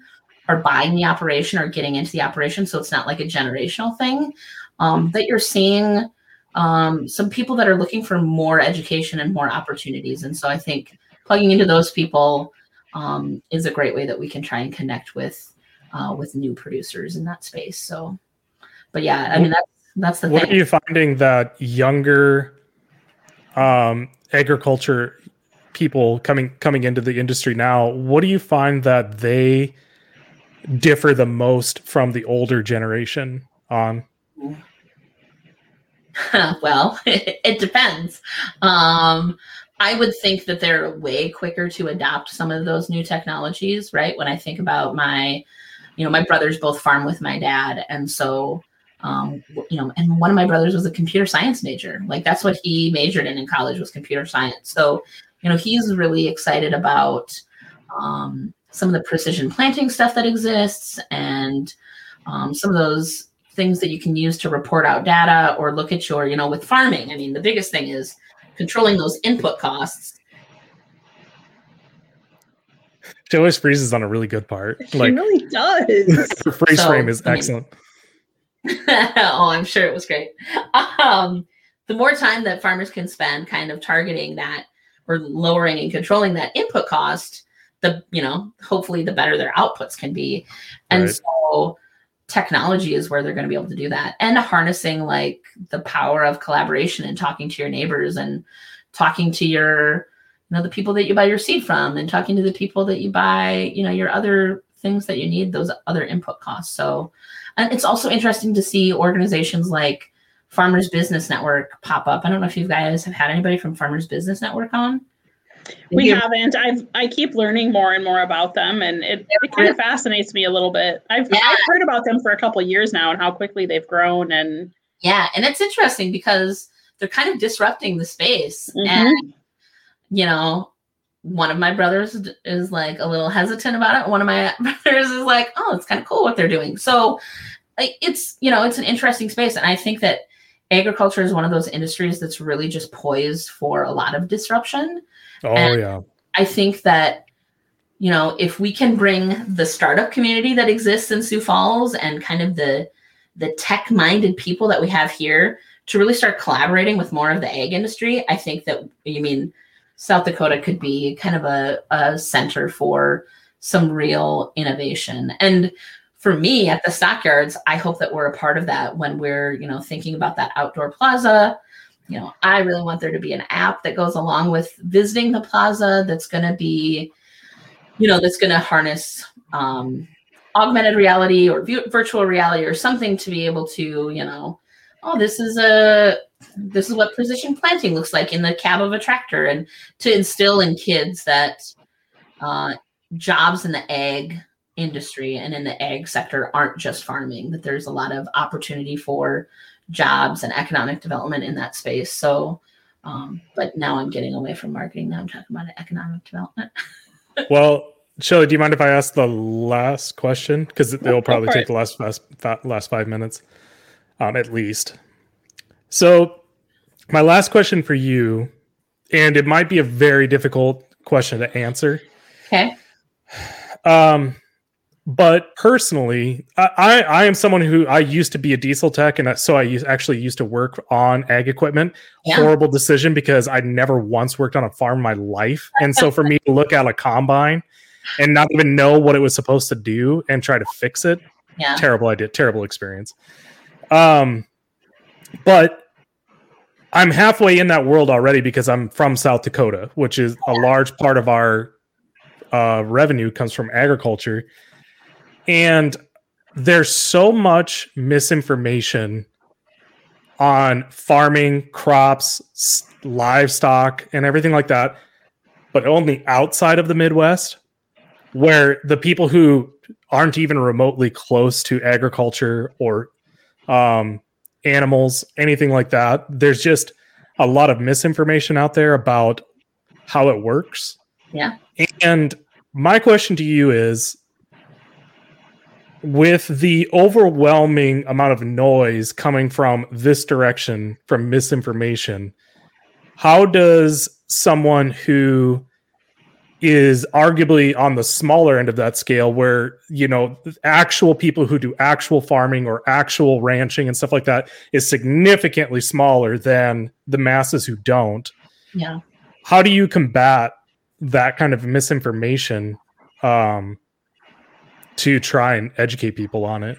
are buying the operation or getting into the operation. So it's not like a generational thing um, that you're seeing um, some people that are looking for more education and more opportunities. And so I think plugging into those people um, is a great way that we can try and connect with uh, with new producers in that space. So, but yeah, I mean that's that's the thing. what thing. are you finding that younger um, agriculture people coming coming into the industry now? What do you find that they differ the most from the older generation on? well, it, depends. Um, I would think that they're way quicker to adopt some of those new technologies, right? When I think about my, you know, my brothers both farm with my dad. And so, um, you know, and one of my brothers was a computer science major. Like that's what he majored in in college was computer science. So, you know, he's really excited about um, some of the precision planting stuff that exists and um, some of those things that you can use to report out data or look at your, you know, with farming. I mean, the biggest thing is controlling those input costs. She always freezes on a really good part. Like, she really does. her freeze so, frame is I mean, excellent. oh, I'm sure it was great. Um, the more time that farmers can spend kind of targeting that or lowering and controlling that input cost, the you know, hopefully the better their outputs can be. And right. so technology is where they're going to be able to do that. And harnessing like the power of collaboration and talking to your neighbors and talking to your you know the people that you buy your seed from and talking to the people that you buy you know your other things that you need those other input costs. So and it's also interesting to see organizations like farmers business network pop up. I don't know if you guys have had anybody from farmers business network on we haven't. I've I keep learning more and more about them, and it, it kind of fascinates me a little bit. I've, yeah. I've heard about them for a couple years now, and how quickly they've grown. And yeah, and it's interesting because they're kind of disrupting the space, mm-hmm. and you know, one of my brothers is like a little hesitant about it. One of my brothers is like, oh, it's kind of cool what they're doing. So it's you know, it's an interesting space, and I think that agriculture is one of those industries that's really just poised for a lot of disruption Oh and yeah. I think that you know, if we can bring the startup community that exists in Sioux Falls and kind of the the tech-minded people that we have here to really start collaborating with more of the ag industry, I think that you mean South Dakota could be kind of a, a center for some real innovation. And for me at the stockyards, I hope that we're a part of that when we're, you know, thinking about that outdoor plaza. You know, I really want there to be an app that goes along with visiting the plaza that's going to be, you know, that's going to harness um, augmented reality or virtual reality or something to be able to, you know, oh, this is a this is what precision planting looks like in the cab of a tractor, and to instill in kids that uh, jobs in the ag industry and in the ag sector aren't just farming, that there's a lot of opportunity for jobs and economic development in that space. So, um, but now I'm getting away from marketing. Now I'm talking about economic development. well, Shelly, do you mind if I ask the last question? Because it'll probably take it. the last, last last five minutes, um, at least. So, my last question for you, and it might be a very difficult question to answer. Okay. Um, but personally, I, I am someone who I used to be a diesel tech, and so I used, actually used to work on ag equipment. Yeah. Horrible decision because I never once worked on a farm in my life, and so for me to look at a combine and not even know what it was supposed to do and try to fix it, yeah. terrible idea, terrible experience. Um, but I'm halfway in that world already because I'm from South Dakota, which is a large part of our uh, revenue comes from agriculture and there's so much misinformation on farming, crops, livestock, and everything like that, but only outside of the Midwest, where the people who aren't even remotely close to agriculture or um, animals, anything like that, there's just a lot of misinformation out there about how it works. Yeah. And my question to you is with the overwhelming amount of noise coming from this direction from misinformation how does someone who is arguably on the smaller end of that scale where you know actual people who do actual farming or actual ranching and stuff like that is significantly smaller than the masses who don't yeah. how do you combat that kind of misinformation um to try and educate people on it?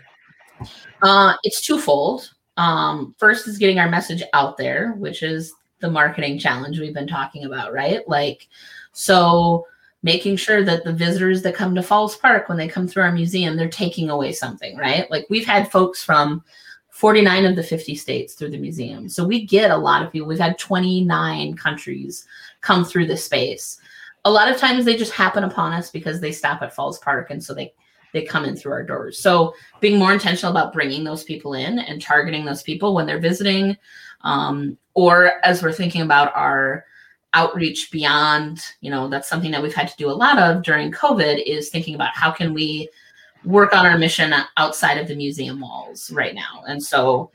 Uh, it's twofold. Um, first is getting our message out there, which is the marketing challenge we've been talking about, right? Like, so making sure that the visitors that come to Falls Park, when they come through our museum, they're taking away something, right? Like, we've had folks from 49 of the 50 states through the museum. So we get a lot of people. We've had 29 countries come through the space. A lot of times they just happen upon us because they stop at Falls Park and so they they come in through our doors. So being more intentional about bringing those people in and targeting those people when they're visiting, um, or as we're thinking about our outreach beyond, you know, that's something that we've had to do a lot of during COVID is thinking about how can we work on our mission outside of the museum walls right now. And so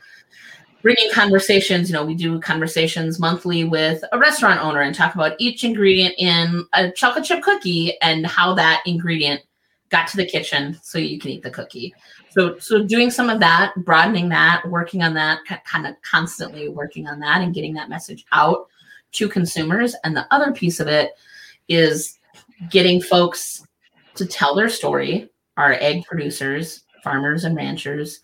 bringing conversations, you know, we do conversations monthly with a restaurant owner and talk about each ingredient in a chocolate chip cookie and how that ingredient got to the kitchen so you can eat the cookie. So, so doing some of that, broadening that, working on that, kind of constantly working on that and getting that message out to consumers. And the other piece of it is getting folks to tell their story, our ag producers, farmers, and ranchers,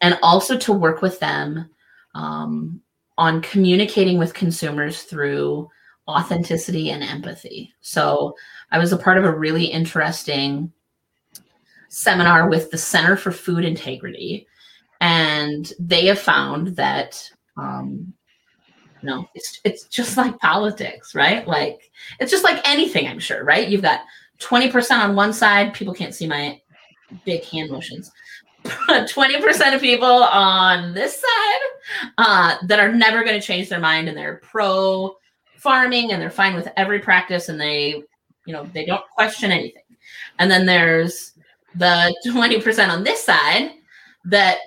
and also to work with them um, on communicating with consumers through authenticity and empathy. So I was a part of a really interesting seminar with the Center for Food Integrity, and they have found that um, it's it's just like politics, right? Like it's just like anything, I'm sure, right? You've got 20% on one side, people can't see my big hand motions. 20% of people on this side uh, that are never going to change their mind and they're pro farming and they're fine with every practice and they you know they don't question anything and then there's the 20% on this side that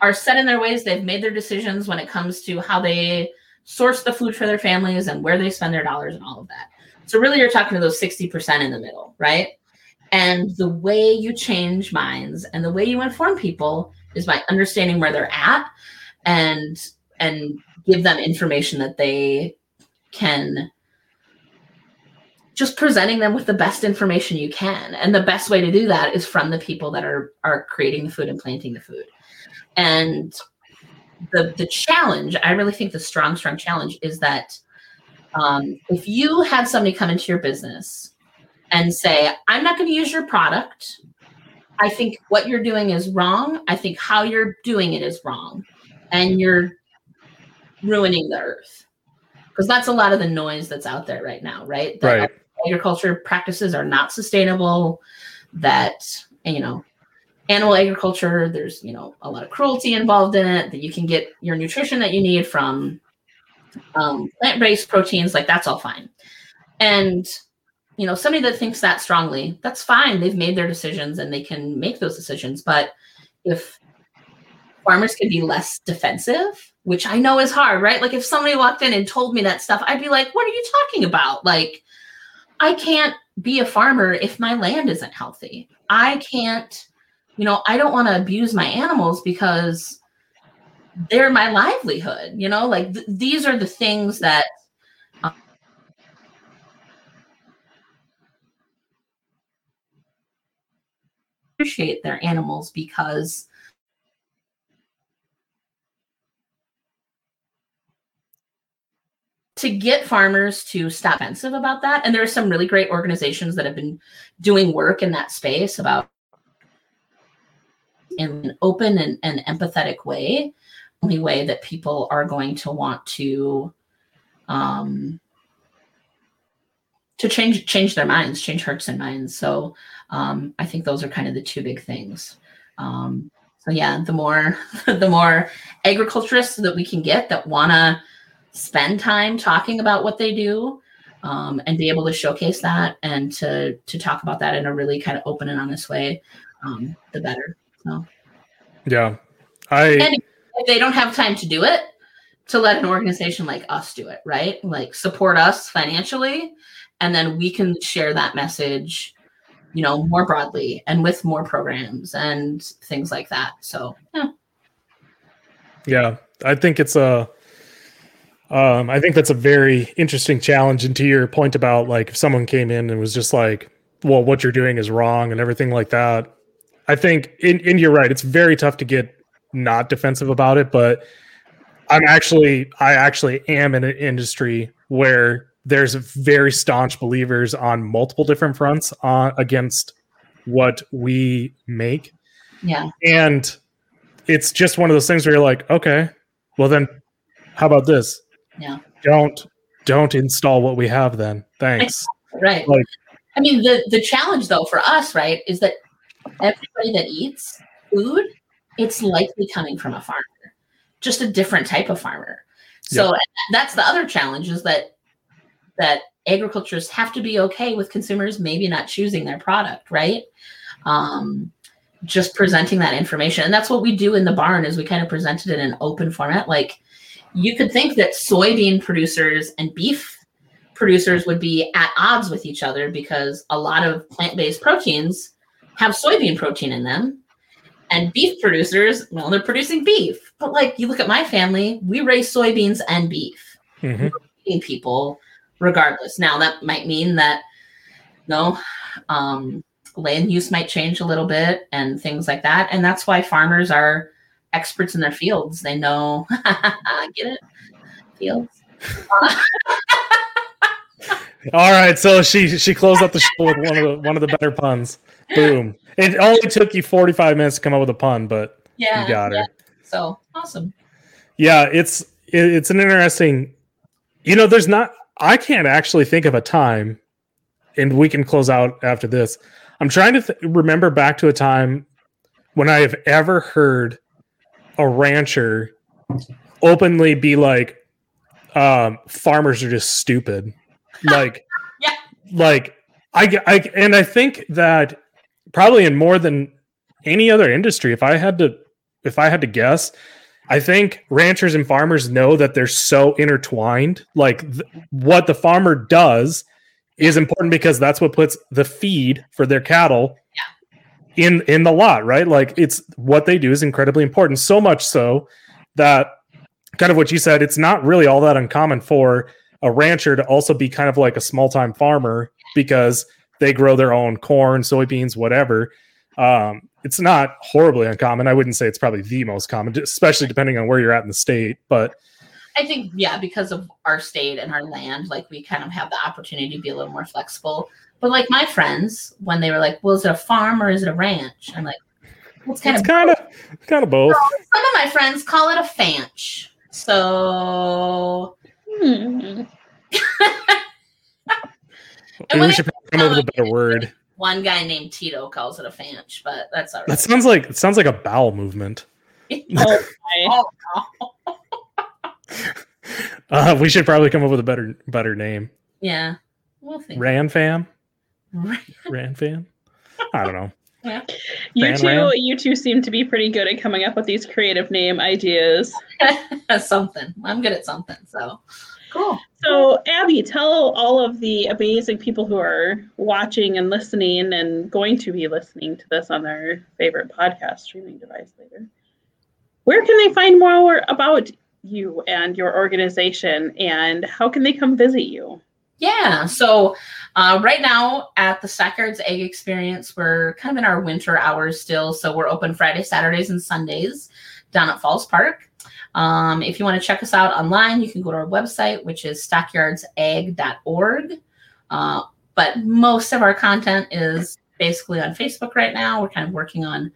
are set in their ways. They've made their decisions when it comes to how they source the food for their families and where they spend their dollars and all of that. So, really, you're talking to those 60% in the middle, right? And the way you change minds and the way you inform people is by understanding where they're at and and give them information that they can just presenting them with the best information you can. And the best way to do that is from the people that are are creating the food and planting the food. And the the challenge i really think the strong strong challenge is that um, if you have somebody come into your business and say i'm not going to use your product. I think what you're doing is wrong. I think how you're doing it is wrong. And you're ruining the earth because that's a lot of the noise that's out there right now right? That right. agriculture practices are not sustainable that you know animal agriculture there's you know a lot of cruelty involved in it that you can get your nutrition that you need from um, plant-based proteins like that's all fine. And you know somebody that thinks that strongly that's fine they've made their decisions and they can make those decisions but if farmers can be less defensive which i know is hard right? Like if somebody walked in and told me that stuff i'd be like what are you talking about? Like I can't be a farmer if my land isn't healthy. I can't, you know, I don't want to abuse my animals because they're my livelihood, you know, like th- these are the things that um, appreciate their animals because to get farmers to stop offensive about that. And there are some really great organizations that have been doing work in that space about in an open and, and empathetic way, only way that people are going to want to um, to change change their minds, change hearts and minds. So um, I think those are kind of the two big things. Um, so yeah, the more the more agriculturists that we can get that wanna spend time talking about what they do um, and be able to showcase that and to to talk about that in a really kind of open and honest way, um, the better. So yeah, I and if they don't have time to do it, to let an organization like us do it, right? Like support us financially, and then we can share that message, you know, more broadly and with more programs and things like that. So yeah. Yeah, I think it's a um, I think that's a very interesting challenge. And to your point about like if someone came in and was just like, well, what you're doing is wrong and everything like that. I think, and, and you're right, it's very tough to get not defensive about it. But I'm actually, I actually am in an industry where there's very staunch believers on multiple different fronts on against what we make. Yeah. And it's just one of those things where you're like, okay, well then how about this? Yeah. Don't don't install what we have then. Thanks. Right. Like, I mean, the the challenge though for us, right, is that everybody that eats food, it's likely coming from a farmer, just a different type of farmer. So that's the other challenge is that that agriculturists have to be okay with consumers maybe not choosing their product, right? Um, just presenting that information, and that's what we do in the barn. Is we kind of presented it in an open format, like you could think that soybean producers and beef producers would be at odds with each other because a lot of plant-based proteins have soybean protein in them. And beef producers well they're producing beef. But like you look at my family we raise soybeans and beef. Mm-hmm. people regardless. Now that might mean that no um, land use might change a little bit and things like that. And that's why farmers are experts in their fields. They know, get it, fields. All right, so she she closed up the show with one of the one of the better puns. Boom! It only took you forty five minutes to come up with a pun, but yeah, you got her. Yeah. So awesome. Yeah, it's it, it's an interesting. You know, there's not. I can't actually think of a time, and we can close out after this. I'm trying to th- remember back to a time when I have ever heard a rancher openly be like, um, farmers are just stupid. Like, yeah, like I, I, and I think that probably in more than any other industry, if I had to, if I had to guess, I think ranchers and farmers know that they're so intertwined. Like th- what the farmer does is important because that's what puts the feed for their cattle in in the lot right like it's what they do is incredibly important so much so that kind of what you said, it's not really all that uncommon for a rancher to also be kind of like a small time farmer because they grow their own corn, soybeans, whatever. Um, it's not horribly uncommon. I wouldn't say it's probably the most common, especially depending on where you're at in the state. But I think, yeah, because of our state and our land, like we kind of have the opportunity to be a little more flexible. But like my friends, when they were like, "Well, is it a farm or is it a ranch?" I'm like, "It's kind it's of kind of kind of both." So some of my friends call it a fanch. So. Hmm. we should come up with a better word. One guy named Tito calls it a fanch, but that's all right. That sounds like it sounds like a bowel movement. oh, uh, we should probably come up with a better better name. Yeah, we'll think. Ran fam. Ran fam. I don't know. Yeah. You Ran two, Ran? you two seem to be pretty good at coming up with these creative name ideas. something. I'm good at something. So Cool. So, Abby, tell all of the amazing people who are watching and listening and going to be listening to this on their favorite podcast streaming device later. Where can they find more about you and your organization, and how can they come visit you? Yeah, so uh, right now at the Stockyards Ag Experience, we're kind of in our winter hours still. So we're open Friday, Saturdays, and Sundays down at Falls Park. Um, if you want to check us out online, you can go to our website, which is stockyardsag.org. Uh, but most of our content is basically on Facebook right now. We're kind of working on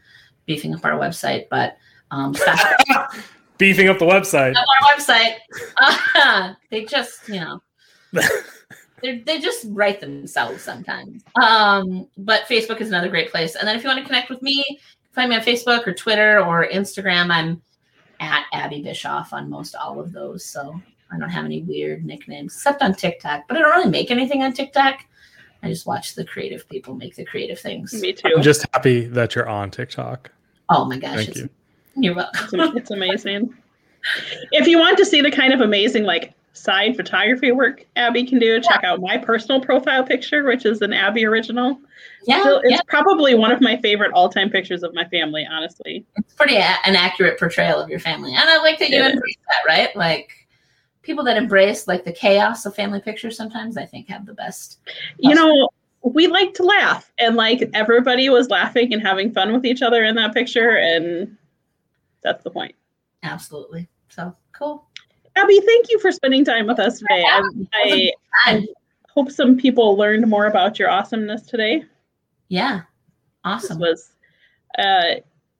beefing up our website, but um, beefing up the website. Up our website. Uh, they just, you know, they just write themselves sometimes. Um, but Facebook is another great place. And then if you want to connect with me, find me on Facebook or Twitter or Instagram. I'm at Abby Bischoff on most all of those. So I don't have any weird nicknames except on TikTok, but I don't really make anything on TikTok. I just watch the creative people make the creative things. Me too. I'm just happy that you're on TikTok. Oh my gosh. Thank you. You're welcome. It's, it's amazing. if you want to see the kind of amazing like side photography work Abby can do, check out my personal profile picture, which is an Abby original. Yeah, it's yeah. probably one of my favorite all-time pictures of my family, honestly. It's pretty a- an accurate portrayal of your family, and I like that you embrace that, right? Like people that embrace like the chaos of family pictures sometimes, I think, have the best. You know, we like to laugh, and like everybody was laughing and having fun with each other in that picture, and that's the point. Absolutely. So cool. Abby, thank you for spending time with us today. I, I, I hope some people learned more about your awesomeness today. Yeah. Awesome. This was uh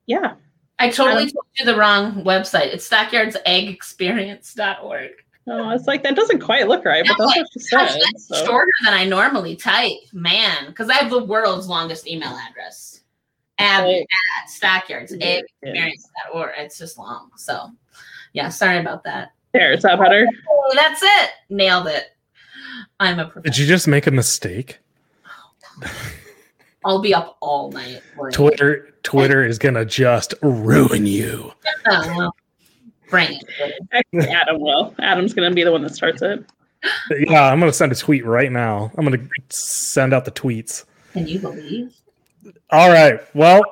yeah. I totally um, told you the wrong website. It's stockyardsagexperience.org. Oh, it's like that doesn't quite look right, but that's what she said. That's so. shorter than I normally type, man. Because I have the world's longest email address. Abby at mm-hmm. or It's just long. So yeah, sorry about that. There, is that better? Oh, that's it. Nailed it. I'm a Did you just make a mistake? I'll be up all night. Twitter Twitter is gonna just ruin you. Oh, bring it. Adam will. Adam's gonna be the one that starts it. Yeah, I'm gonna send a tweet right now. I'm gonna send out the tweets. Can you believe? All right. Well,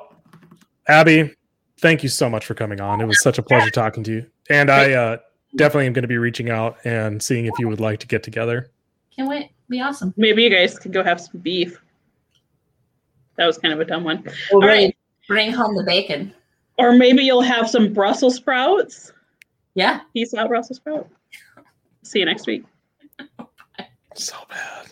Abby, thank you so much for coming on. It was such a pleasure talking to you. And I uh, definitely am going to be reaching out and seeing if you would like to get together. Can't wait. Be awesome. Maybe you guys could go have some beef. That was kind of a dumb one. All right. Bring home the bacon. Or maybe you'll have some Brussels sprouts. Yeah. Peace out, Brussels sprout. See you next week. so bad.